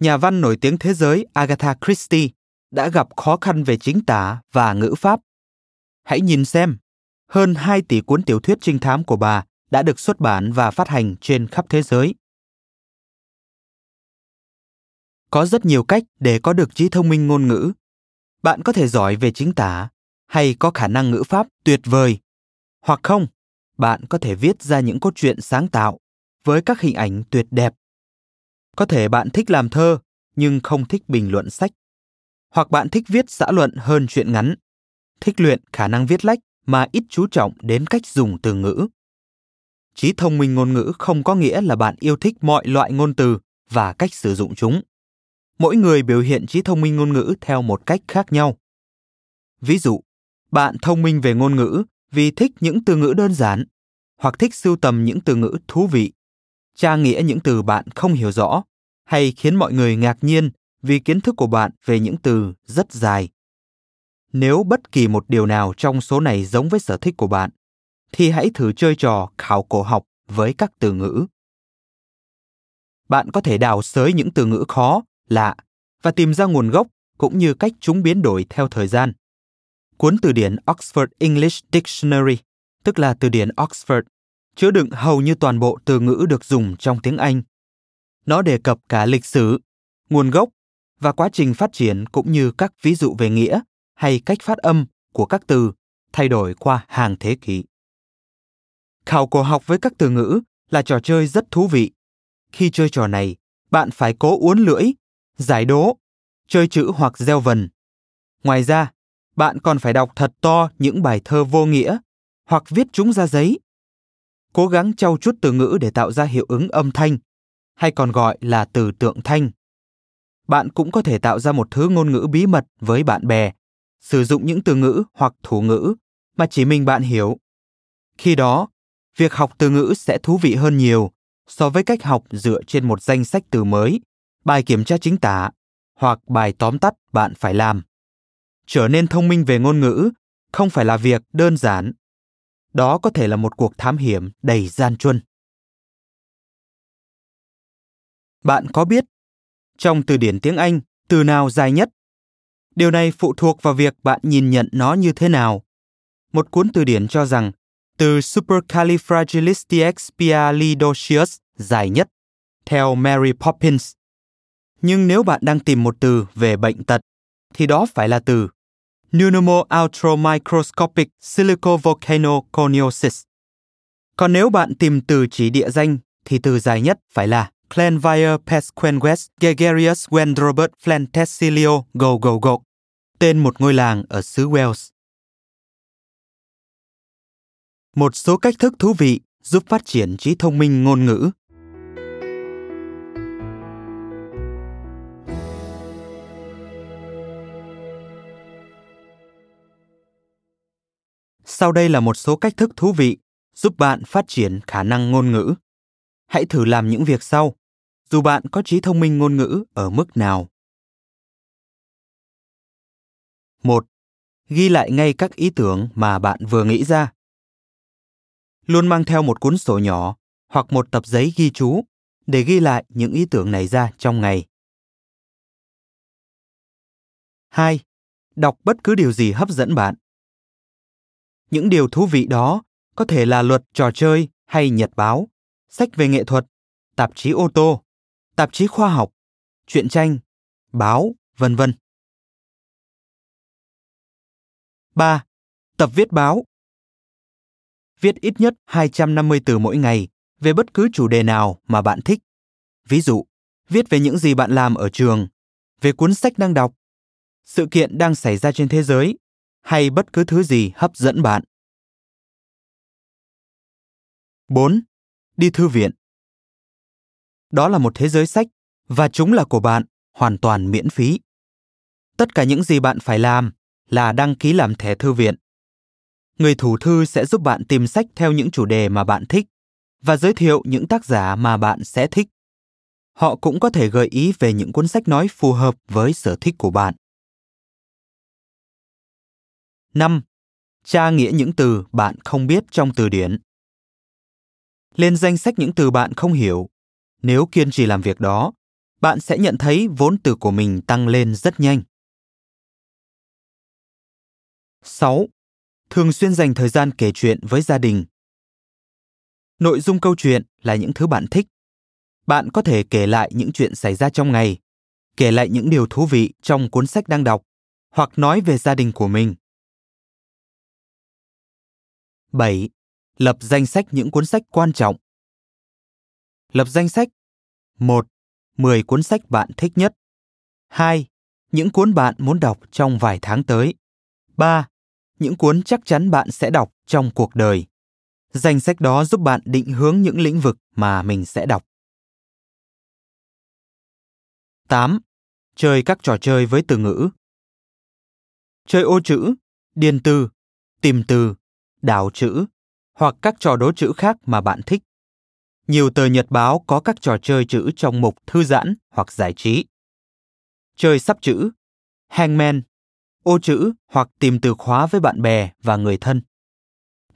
nhà văn nổi tiếng thế giới Agatha Christie đã gặp khó khăn về chính tả và ngữ pháp. Hãy nhìn xem, hơn 2 tỷ cuốn tiểu thuyết trinh thám của bà đã được xuất bản và phát hành trên khắp thế giới. Có rất nhiều cách để có được trí thông minh ngôn ngữ. Bạn có thể giỏi về chính tả hay có khả năng ngữ pháp tuyệt vời. Hoặc không, bạn có thể viết ra những cốt truyện sáng tạo với các hình ảnh tuyệt đẹp. Có thể bạn thích làm thơ nhưng không thích bình luận sách. Hoặc bạn thích viết xã luận hơn chuyện ngắn. Thích luyện khả năng viết lách mà ít chú trọng đến cách dùng từ ngữ. Trí thông minh ngôn ngữ không có nghĩa là bạn yêu thích mọi loại ngôn từ và cách sử dụng chúng. Mỗi người biểu hiện trí thông minh ngôn ngữ theo một cách khác nhau. Ví dụ, bạn thông minh về ngôn ngữ vì thích những từ ngữ đơn giản hoặc thích sưu tầm những từ ngữ thú vị. Tra nghĩa những từ bạn không hiểu rõ hay khiến mọi người ngạc nhiên vì kiến thức của bạn về những từ rất dài nếu bất kỳ một điều nào trong số này giống với sở thích của bạn thì hãy thử chơi trò khảo cổ học với các từ ngữ. Bạn có thể đào xới những từ ngữ khó, lạ và tìm ra nguồn gốc cũng như cách chúng biến đổi theo thời gian. Cuốn từ điển Oxford English Dictionary, tức là từ điển Oxford, chứa đựng hầu như toàn bộ từ ngữ được dùng trong tiếng Anh. Nó đề cập cả lịch sử, nguồn gốc và quá trình phát triển cũng như các ví dụ về nghĩa hay cách phát âm của các từ thay đổi qua hàng thế kỷ. Khảo cổ học với các từ ngữ là trò chơi rất thú vị. Khi chơi trò này, bạn phải cố uốn lưỡi, giải đố, chơi chữ hoặc gieo vần. Ngoài ra, bạn còn phải đọc thật to những bài thơ vô nghĩa hoặc viết chúng ra giấy. Cố gắng trau chút từ ngữ để tạo ra hiệu ứng âm thanh, hay còn gọi là từ tượng thanh. Bạn cũng có thể tạo ra một thứ ngôn ngữ bí mật với bạn bè, sử dụng những từ ngữ hoặc thủ ngữ mà chỉ mình bạn hiểu. Khi đó, việc học từ ngữ sẽ thú vị hơn nhiều so với cách học dựa trên một danh sách từ mới, bài kiểm tra chính tả hoặc bài tóm tắt bạn phải làm. Trở nên thông minh về ngôn ngữ không phải là việc đơn giản. Đó có thể là một cuộc thám hiểm đầy gian truân. Bạn có biết trong từ điển tiếng Anh từ nào dài nhất? Điều này phụ thuộc vào việc bạn nhìn nhận nó như thế nào. Một cuốn từ điển cho rằng từ supercalifragilisticexpialidocious dài nhất, theo Mary Poppins. Nhưng nếu bạn đang tìm một từ về bệnh tật, thì đó phải là từ Pneumomicroscopic silicovolcanoconiosis. Còn nếu bạn tìm từ chỉ địa danh, thì từ dài nhất phải là Clanvire Pesquenwes Gregarious Wendrobert Flantecilio Go Go Go, tên một ngôi làng ở xứ Wales. Một số cách thức thú vị giúp phát triển trí thông minh ngôn ngữ. Sau đây là một số cách thức thú vị giúp bạn phát triển khả năng ngôn ngữ. Hãy thử làm những việc sau dù bạn có trí thông minh ngôn ngữ ở mức nào một ghi lại ngay các ý tưởng mà bạn vừa nghĩ ra luôn mang theo một cuốn sổ nhỏ hoặc một tập giấy ghi chú để ghi lại những ý tưởng này ra trong ngày. 2. Đọc bất cứ điều gì hấp dẫn bạn. Những điều thú vị đó có thể là luật trò chơi hay nhật báo, sách về nghệ thuật, tạp chí ô tô, tạp chí khoa học, truyện tranh, báo, vân vân. 3. Tập viết báo viết ít nhất 250 từ mỗi ngày về bất cứ chủ đề nào mà bạn thích. Ví dụ, viết về những gì bạn làm ở trường, về cuốn sách đang đọc, sự kiện đang xảy ra trên thế giới hay bất cứ thứ gì hấp dẫn bạn. 4. Đi thư viện. Đó là một thế giới sách và chúng là của bạn, hoàn toàn miễn phí. Tất cả những gì bạn phải làm là đăng ký làm thẻ thư viện. Người thủ thư sẽ giúp bạn tìm sách theo những chủ đề mà bạn thích và giới thiệu những tác giả mà bạn sẽ thích. Họ cũng có thể gợi ý về những cuốn sách nói phù hợp với sở thích của bạn. 5. Tra nghĩa những từ bạn không biết trong từ điển. Lên danh sách những từ bạn không hiểu. Nếu kiên trì làm việc đó, bạn sẽ nhận thấy vốn từ của mình tăng lên rất nhanh. 6. Thường xuyên dành thời gian kể chuyện với gia đình. Nội dung câu chuyện là những thứ bạn thích. Bạn có thể kể lại những chuyện xảy ra trong ngày, kể lại những điều thú vị trong cuốn sách đang đọc, hoặc nói về gia đình của mình. 7. Lập danh sách những cuốn sách quan trọng. Lập danh sách 1. 10 cuốn sách bạn thích nhất. 2. Những cuốn bạn muốn đọc trong vài tháng tới. 3. Những cuốn chắc chắn bạn sẽ đọc trong cuộc đời. Danh sách đó giúp bạn định hướng những lĩnh vực mà mình sẽ đọc. 8. Chơi các trò chơi với từ ngữ. Chơi ô chữ, điền từ, tìm từ, đảo chữ hoặc các trò đố chữ khác mà bạn thích. Nhiều tờ nhật báo có các trò chơi chữ trong mục thư giãn hoặc giải trí. Chơi sắp chữ, hangman, ô chữ hoặc tìm từ khóa với bạn bè và người thân.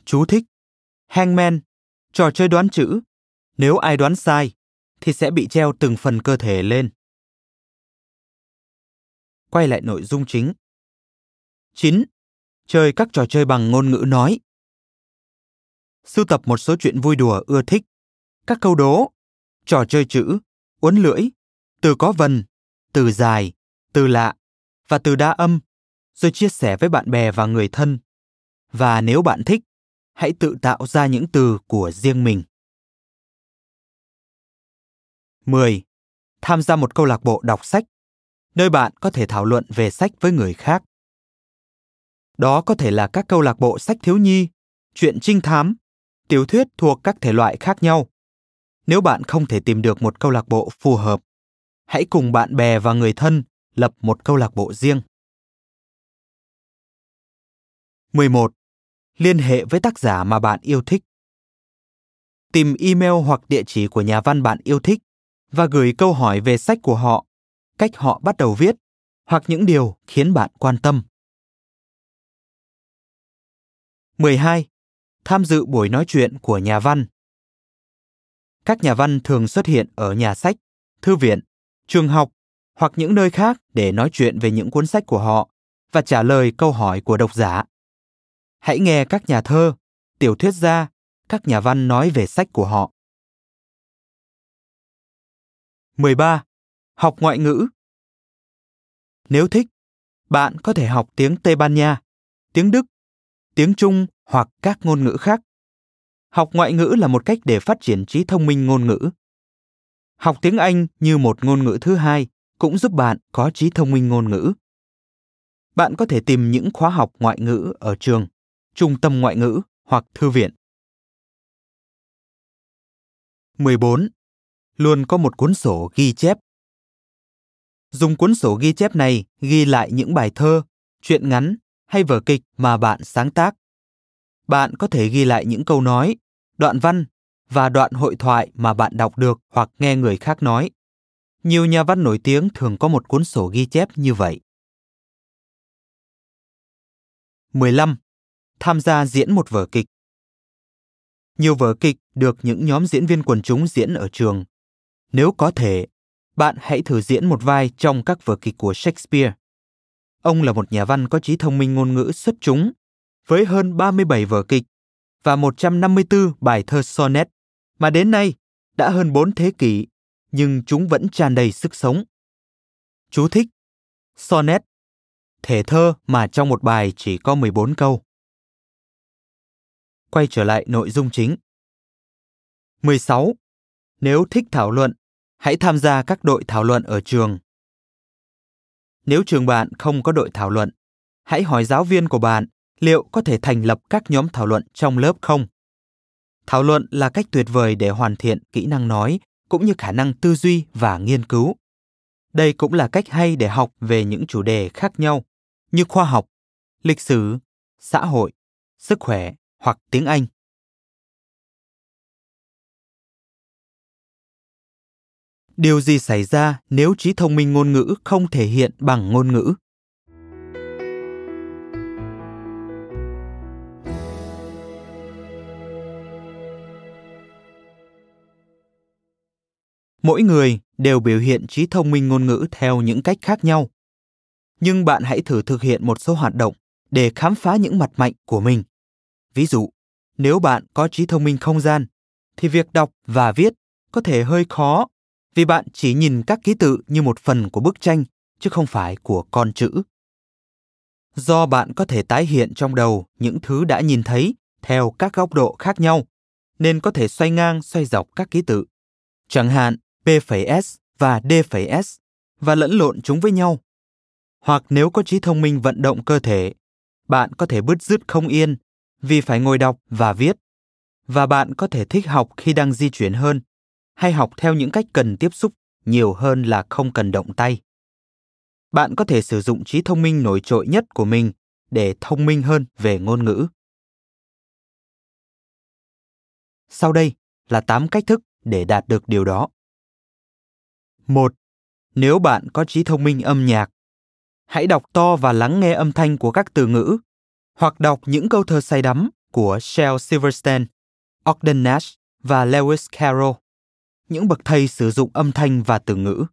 Chú thích Hangman, trò chơi đoán chữ. Nếu ai đoán sai, thì sẽ bị treo từng phần cơ thể lên. Quay lại nội dung chính. 9. Chơi các trò chơi bằng ngôn ngữ nói. Sưu tập một số chuyện vui đùa ưa thích, các câu đố, trò chơi chữ, uốn lưỡi, từ có vần, từ dài, từ lạ và từ đa âm, rồi chia sẻ với bạn bè và người thân. Và nếu bạn thích, hãy tự tạo ra những từ của riêng mình. 10. Tham gia một câu lạc bộ đọc sách, nơi bạn có thể thảo luận về sách với người khác. Đó có thể là các câu lạc bộ sách thiếu nhi, chuyện trinh thám, tiểu thuyết thuộc các thể loại khác nhau. Nếu bạn không thể tìm được một câu lạc bộ phù hợp, hãy cùng bạn bè và người thân lập một câu lạc bộ riêng. 11 liên hệ với tác giả mà bạn yêu thích. Tìm email hoặc địa chỉ của nhà văn bạn yêu thích và gửi câu hỏi về sách của họ, cách họ bắt đầu viết hoặc những điều khiến bạn quan tâm. 12. Tham dự buổi nói chuyện của nhà văn. Các nhà văn thường xuất hiện ở nhà sách, thư viện, trường học hoặc những nơi khác để nói chuyện về những cuốn sách của họ và trả lời câu hỏi của độc giả. Hãy nghe các nhà thơ, tiểu thuyết gia, các nhà văn nói về sách của họ. 13. Học ngoại ngữ. Nếu thích, bạn có thể học tiếng Tây Ban Nha, tiếng Đức, tiếng Trung hoặc các ngôn ngữ khác. Học ngoại ngữ là một cách để phát triển trí thông minh ngôn ngữ. Học tiếng Anh như một ngôn ngữ thứ hai cũng giúp bạn có trí thông minh ngôn ngữ. Bạn có thể tìm những khóa học ngoại ngữ ở trường trung tâm ngoại ngữ hoặc thư viện. 14. Luôn có một cuốn sổ ghi chép. Dùng cuốn sổ ghi chép này ghi lại những bài thơ, truyện ngắn hay vở kịch mà bạn sáng tác. Bạn có thể ghi lại những câu nói, đoạn văn và đoạn hội thoại mà bạn đọc được hoặc nghe người khác nói. Nhiều nhà văn nổi tiếng thường có một cuốn sổ ghi chép như vậy. 15 tham gia diễn một vở kịch. Nhiều vở kịch được những nhóm diễn viên quần chúng diễn ở trường. Nếu có thể, bạn hãy thử diễn một vai trong các vở kịch của Shakespeare. Ông là một nhà văn có trí thông minh ngôn ngữ xuất chúng, với hơn 37 vở kịch và 154 bài thơ sonnet, mà đến nay đã hơn 4 thế kỷ, nhưng chúng vẫn tràn đầy sức sống. Chú thích Sonnet Thể thơ mà trong một bài chỉ có 14 câu quay trở lại nội dung chính. 16. Nếu thích thảo luận, hãy tham gia các đội thảo luận ở trường. Nếu trường bạn không có đội thảo luận, hãy hỏi giáo viên của bạn liệu có thể thành lập các nhóm thảo luận trong lớp không. Thảo luận là cách tuyệt vời để hoàn thiện kỹ năng nói cũng như khả năng tư duy và nghiên cứu. Đây cũng là cách hay để học về những chủ đề khác nhau như khoa học, lịch sử, xã hội, sức khỏe hoặc tiếng Anh. Điều gì xảy ra nếu trí thông minh ngôn ngữ không thể hiện bằng ngôn ngữ? Mỗi người đều biểu hiện trí thông minh ngôn ngữ theo những cách khác nhau. Nhưng bạn hãy thử thực hiện một số hoạt động để khám phá những mặt mạnh của mình. Ví dụ, nếu bạn có trí thông minh không gian, thì việc đọc và viết có thể hơi khó vì bạn chỉ nhìn các ký tự như một phần của bức tranh chứ không phải của con chữ. Do bạn có thể tái hiện trong đầu những thứ đã nhìn thấy theo các góc độ khác nhau, nên có thể xoay ngang xoay dọc các ký tự. Chẳng hạn P.S và D.S và lẫn lộn chúng với nhau. Hoặc nếu có trí thông minh vận động cơ thể, bạn có thể bứt rứt không yên vì phải ngồi đọc và viết. Và bạn có thể thích học khi đang di chuyển hơn hay học theo những cách cần tiếp xúc nhiều hơn là không cần động tay. Bạn có thể sử dụng trí thông minh nổi trội nhất của mình để thông minh hơn về ngôn ngữ. Sau đây là 8 cách thức để đạt được điều đó. 1. Nếu bạn có trí thông minh âm nhạc, hãy đọc to và lắng nghe âm thanh của các từ ngữ hoặc đọc những câu thơ say đắm của Shel Silverstein, Ogden Nash và Lewis Carroll những bậc thầy sử dụng âm thanh và từ ngữ.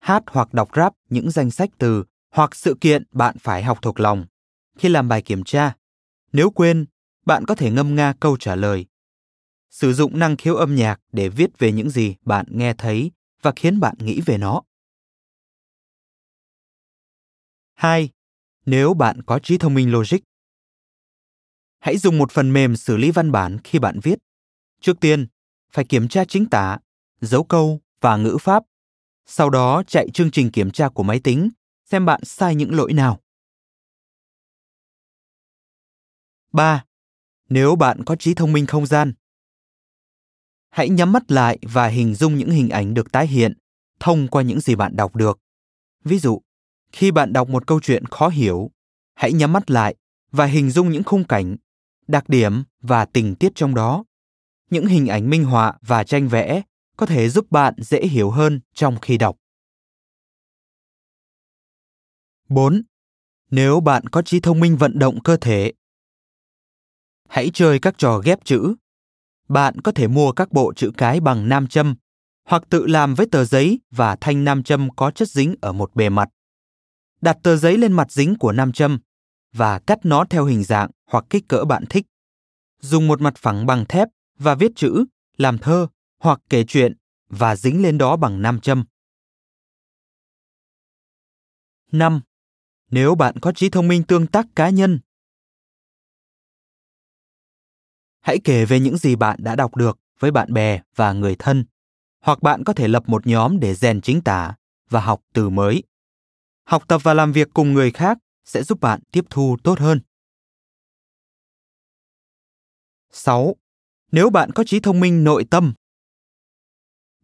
Hát hoặc đọc rap những danh sách từ hoặc sự kiện bạn phải học thuộc lòng. Khi làm bài kiểm tra, nếu quên, bạn có thể ngâm nga câu trả lời. Sử dụng năng khiếu âm nhạc để viết về những gì bạn nghe thấy và khiến bạn nghĩ về nó. 2. Nếu bạn có trí thông minh logic, hãy dùng một phần mềm xử lý văn bản khi bạn viết. Trước tiên, phải kiểm tra chính tả, dấu câu và ngữ pháp. Sau đó chạy chương trình kiểm tra của máy tính xem bạn sai những lỗi nào. 3. Nếu bạn có trí thông minh không gian, hãy nhắm mắt lại và hình dung những hình ảnh được tái hiện thông qua những gì bạn đọc được. Ví dụ, khi bạn đọc một câu chuyện khó hiểu, hãy nhắm mắt lại và hình dung những khung cảnh, đặc điểm và tình tiết trong đó những hình ảnh minh họa và tranh vẽ có thể giúp bạn dễ hiểu hơn trong khi đọc. 4. Nếu bạn có trí thông minh vận động cơ thể, hãy chơi các trò ghép chữ. Bạn có thể mua các bộ chữ cái bằng nam châm hoặc tự làm với tờ giấy và thanh nam châm có chất dính ở một bề mặt. Đặt tờ giấy lên mặt dính của nam châm và cắt nó theo hình dạng hoặc kích cỡ bạn thích. Dùng một mặt phẳng bằng thép và viết chữ, làm thơ hoặc kể chuyện và dính lên đó bằng nam châm. 5. Nếu bạn có trí thông minh tương tác cá nhân, hãy kể về những gì bạn đã đọc được với bạn bè và người thân, hoặc bạn có thể lập một nhóm để rèn chính tả và học từ mới. Học tập và làm việc cùng người khác sẽ giúp bạn tiếp thu tốt hơn. 6. Nếu bạn có trí thông minh nội tâm,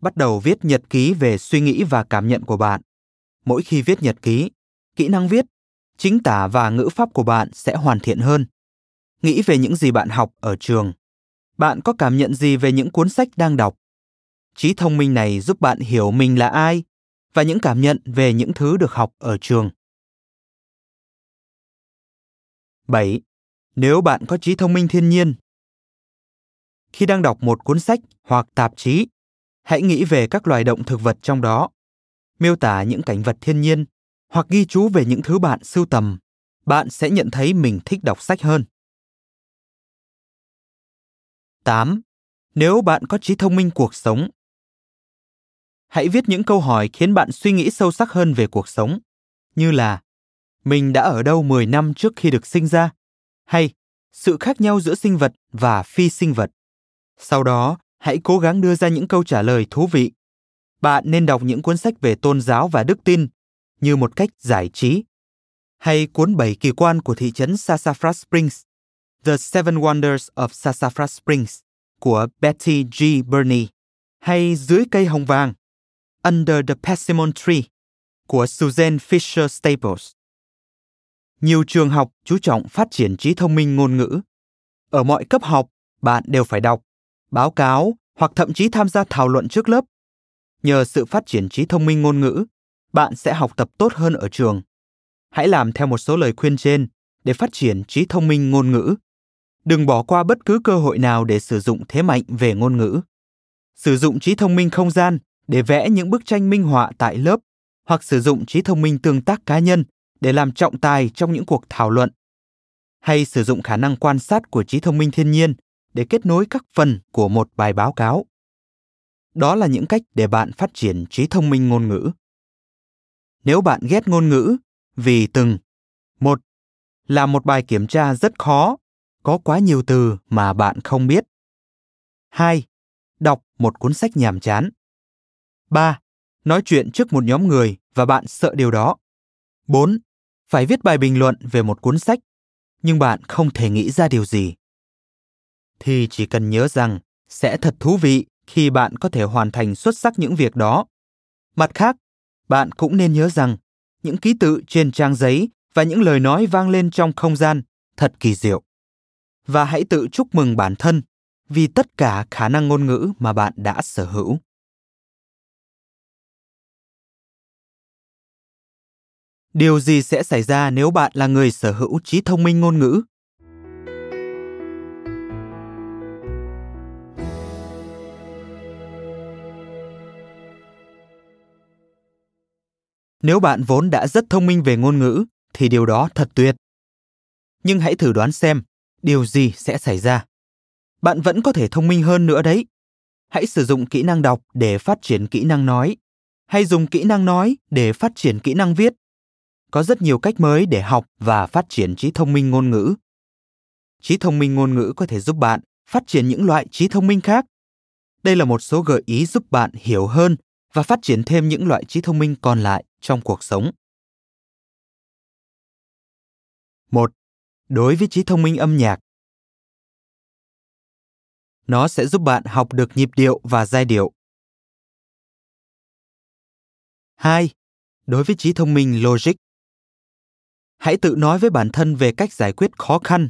bắt đầu viết nhật ký về suy nghĩ và cảm nhận của bạn. Mỗi khi viết nhật ký, kỹ năng viết, chính tả và ngữ pháp của bạn sẽ hoàn thiện hơn. Nghĩ về những gì bạn học ở trường. Bạn có cảm nhận gì về những cuốn sách đang đọc? Trí thông minh này giúp bạn hiểu mình là ai và những cảm nhận về những thứ được học ở trường. 7. Nếu bạn có trí thông minh thiên nhiên, khi đang đọc một cuốn sách hoặc tạp chí hãy nghĩ về các loài động thực vật trong đó miêu tả những cảnh vật thiên nhiên hoặc ghi chú về những thứ bạn sưu tầm bạn sẽ nhận thấy mình thích đọc sách hơn 8. Nếu bạn có trí thông minh cuộc sống, hãy viết những câu hỏi khiến bạn suy nghĩ sâu sắc hơn về cuộc sống, như là mình đã ở đâu 10 năm trước khi được sinh ra, hay sự khác nhau giữa sinh vật và phi sinh vật. Sau đó, Hãy cố gắng đưa ra những câu trả lời thú vị. Bạn nên đọc những cuốn sách về tôn giáo và đức tin như một cách giải trí. Hay cuốn bảy kỳ quan của thị trấn Sassafras Springs, The Seven Wonders of Sassafras Springs của Betty G. Burney, hay Dưới cây hồng vàng, Under the Persimmon Tree của Suzanne Fisher Staples. Nhiều trường học chú trọng phát triển trí thông minh ngôn ngữ. Ở mọi cấp học, bạn đều phải đọc, báo cáo hoặc thậm chí tham gia thảo luận trước lớp. Nhờ sự phát triển trí thông minh ngôn ngữ, bạn sẽ học tập tốt hơn ở trường. Hãy làm theo một số lời khuyên trên để phát triển trí thông minh ngôn ngữ. Đừng bỏ qua bất cứ cơ hội nào để sử dụng thế mạnh về ngôn ngữ. Sử dụng trí thông minh không gian để vẽ những bức tranh minh họa tại lớp, hoặc sử dụng trí thông minh tương tác cá nhân để làm trọng tài trong những cuộc thảo luận. Hay sử dụng khả năng quan sát của trí thông minh thiên nhiên để kết nối các phần của một bài báo cáo. Đó là những cách để bạn phát triển trí thông minh ngôn ngữ. Nếu bạn ghét ngôn ngữ vì từng, một, là một bài kiểm tra rất khó có quá nhiều từ mà bạn không biết hai đọc một cuốn sách nhàm chán ba nói chuyện trước một nhóm người và bạn sợ điều đó 4. Phải viết bài bình luận về một cuốn sách, nhưng bạn không thể nghĩ ra điều gì. Thì chỉ cần nhớ rằng sẽ thật thú vị khi bạn có thể hoàn thành xuất sắc những việc đó. Mặt khác, bạn cũng nên nhớ rằng những ký tự trên trang giấy và những lời nói vang lên trong không gian thật kỳ diệu. Và hãy tự chúc mừng bản thân vì tất cả khả năng ngôn ngữ mà bạn đã sở hữu. điều gì sẽ xảy ra nếu bạn là người sở hữu trí thông minh ngôn ngữ nếu bạn vốn đã rất thông minh về ngôn ngữ, thì điều đó thật tuyệt nhưng hãy thử đoán xem điều gì sẽ xảy ra? Bạn vẫn có thể thông minh hơn nữa đấy. Hãy sử dụng kỹ năng đọc để phát triển kỹ năng nói. Hay dùng kỹ năng nói để phát triển kỹ năng viết. Có rất nhiều cách mới để học và phát triển trí thông minh ngôn ngữ. Trí thông minh ngôn ngữ có thể giúp bạn phát triển những loại trí thông minh khác. Đây là một số gợi ý giúp bạn hiểu hơn và phát triển thêm những loại trí thông minh còn lại trong cuộc sống. Một, Đối với trí thông minh âm nhạc. Nó sẽ giúp bạn học được nhịp điệu và giai điệu. 2. Đối với trí thông minh logic hãy tự nói với bản thân về cách giải quyết khó khăn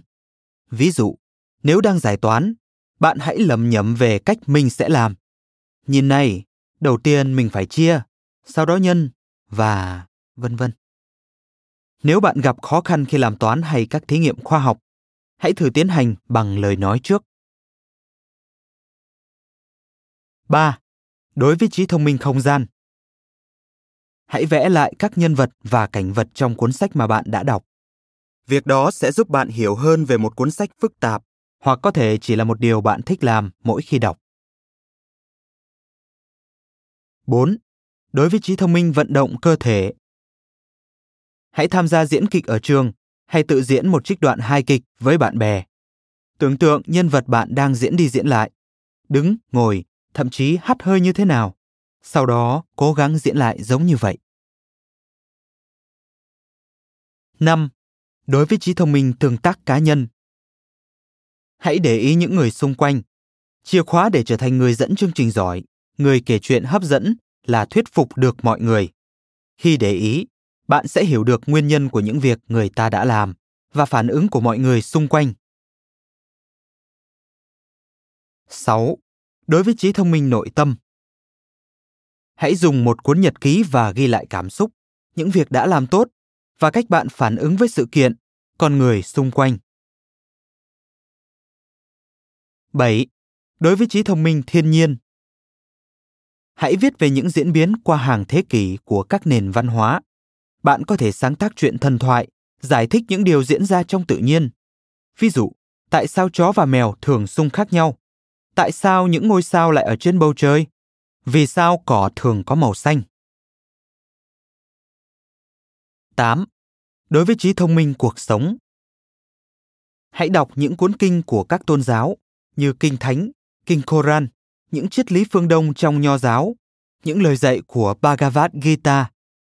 ví dụ, nếu đang giải toán, bạn hãy lầm nhầm về cách mình sẽ làm nhìn này, đầu tiên mình phải chia, sau đó nhân, và, vân vân nếu bạn gặp khó khăn khi làm toán hay các thí nghiệm khoa học hãy thử tiến hành bằng lời nói trước 3. Đối với trí thông minh không gian, hãy vẽ lại các nhân vật và cảnh vật trong cuốn sách mà bạn đã đọc. Việc đó sẽ giúp bạn hiểu hơn về một cuốn sách phức tạp hoặc có thể chỉ là một điều bạn thích làm mỗi khi đọc. 4. Đối với trí thông minh vận động cơ thể, hãy tham gia diễn kịch ở trường hay tự diễn một trích đoạn hai kịch với bạn bè. Tưởng tượng nhân vật bạn đang diễn đi diễn lại, đứng, ngồi, thậm chí hắt hơi như thế nào. Sau đó, cố gắng diễn lại giống như vậy. 5. Đối với trí thông minh tương tác cá nhân. Hãy để ý những người xung quanh. Chìa khóa để trở thành người dẫn chương trình giỏi, người kể chuyện hấp dẫn là thuyết phục được mọi người. Khi để ý, bạn sẽ hiểu được nguyên nhân của những việc người ta đã làm và phản ứng của mọi người xung quanh. 6. Đối với trí thông minh nội tâm. Hãy dùng một cuốn nhật ký và ghi lại cảm xúc, những việc đã làm tốt và cách bạn phản ứng với sự kiện, con người xung quanh. 7. Đối với trí thông minh thiên nhiên. Hãy viết về những diễn biến qua hàng thế kỷ của các nền văn hóa. Bạn có thể sáng tác chuyện thần thoại, giải thích những điều diễn ra trong tự nhiên. Ví dụ, tại sao chó và mèo thường xung khác nhau? Tại sao những ngôi sao lại ở trên bầu trời? Vì sao cỏ thường có màu xanh? 8. Đối với trí thông minh cuộc sống Hãy đọc những cuốn kinh của các tôn giáo như Kinh Thánh, Kinh Koran, những triết lý phương Đông trong nho giáo, những lời dạy của Bhagavad Gita,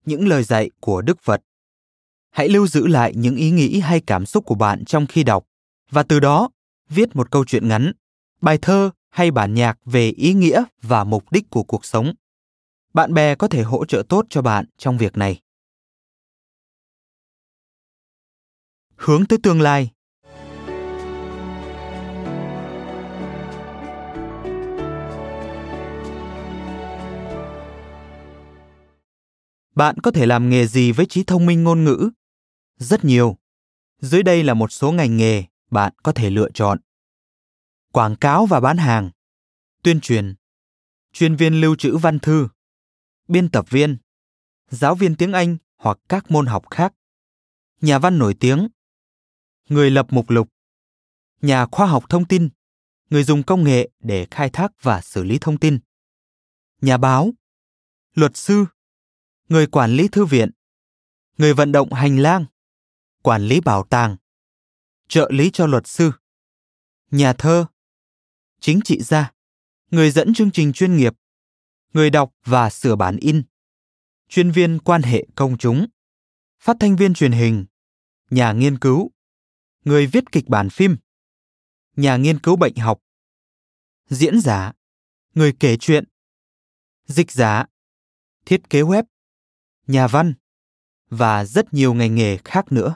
những lời dạy của Đức Phật. Hãy lưu giữ lại những ý nghĩ hay cảm xúc của bạn trong khi đọc và từ đó viết một câu chuyện ngắn, bài thơ hay bản nhạc về ý nghĩa và mục đích của cuộc sống. Bạn bè có thể hỗ trợ tốt cho bạn trong việc này. Hướng tới tương lai Bạn có thể làm nghề gì với trí thông minh ngôn ngữ? Rất nhiều. Dưới đây là một số ngành nghề bạn có thể lựa chọn. Quảng cáo và bán hàng, tuyên truyền, chuyên viên lưu trữ văn thư, biên tập viên, giáo viên tiếng Anh hoặc các môn học khác, nhà văn nổi tiếng, người lập mục lục, nhà khoa học thông tin, người dùng công nghệ để khai thác và xử lý thông tin, nhà báo, luật sư, người quản lý thư viện, người vận động hành lang, quản lý bảo tàng, trợ lý cho luật sư, nhà thơ, chính trị gia, người dẫn chương trình chuyên nghiệp, người đọc và sửa bản in, chuyên viên quan hệ công chúng, phát thanh viên truyền hình, nhà nghiên cứu, người viết kịch bản phim, nhà nghiên cứu bệnh học, diễn giả, người kể chuyện, dịch giả, thiết kế web, nhà văn và rất nhiều ngành nghề khác nữa.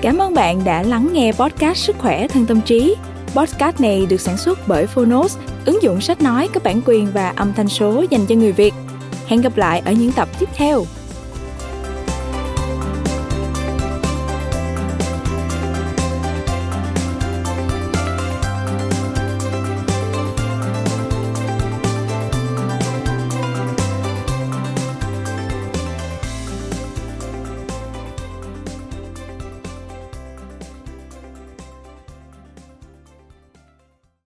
Cảm ơn bạn đã lắng nghe podcast Sức khỏe thân tâm trí. Podcast này được sản xuất bởi Phonos, ứng dụng sách nói có bản quyền và âm thanh số dành cho người Việt. Hẹn gặp lại ở những tập tiếp theo.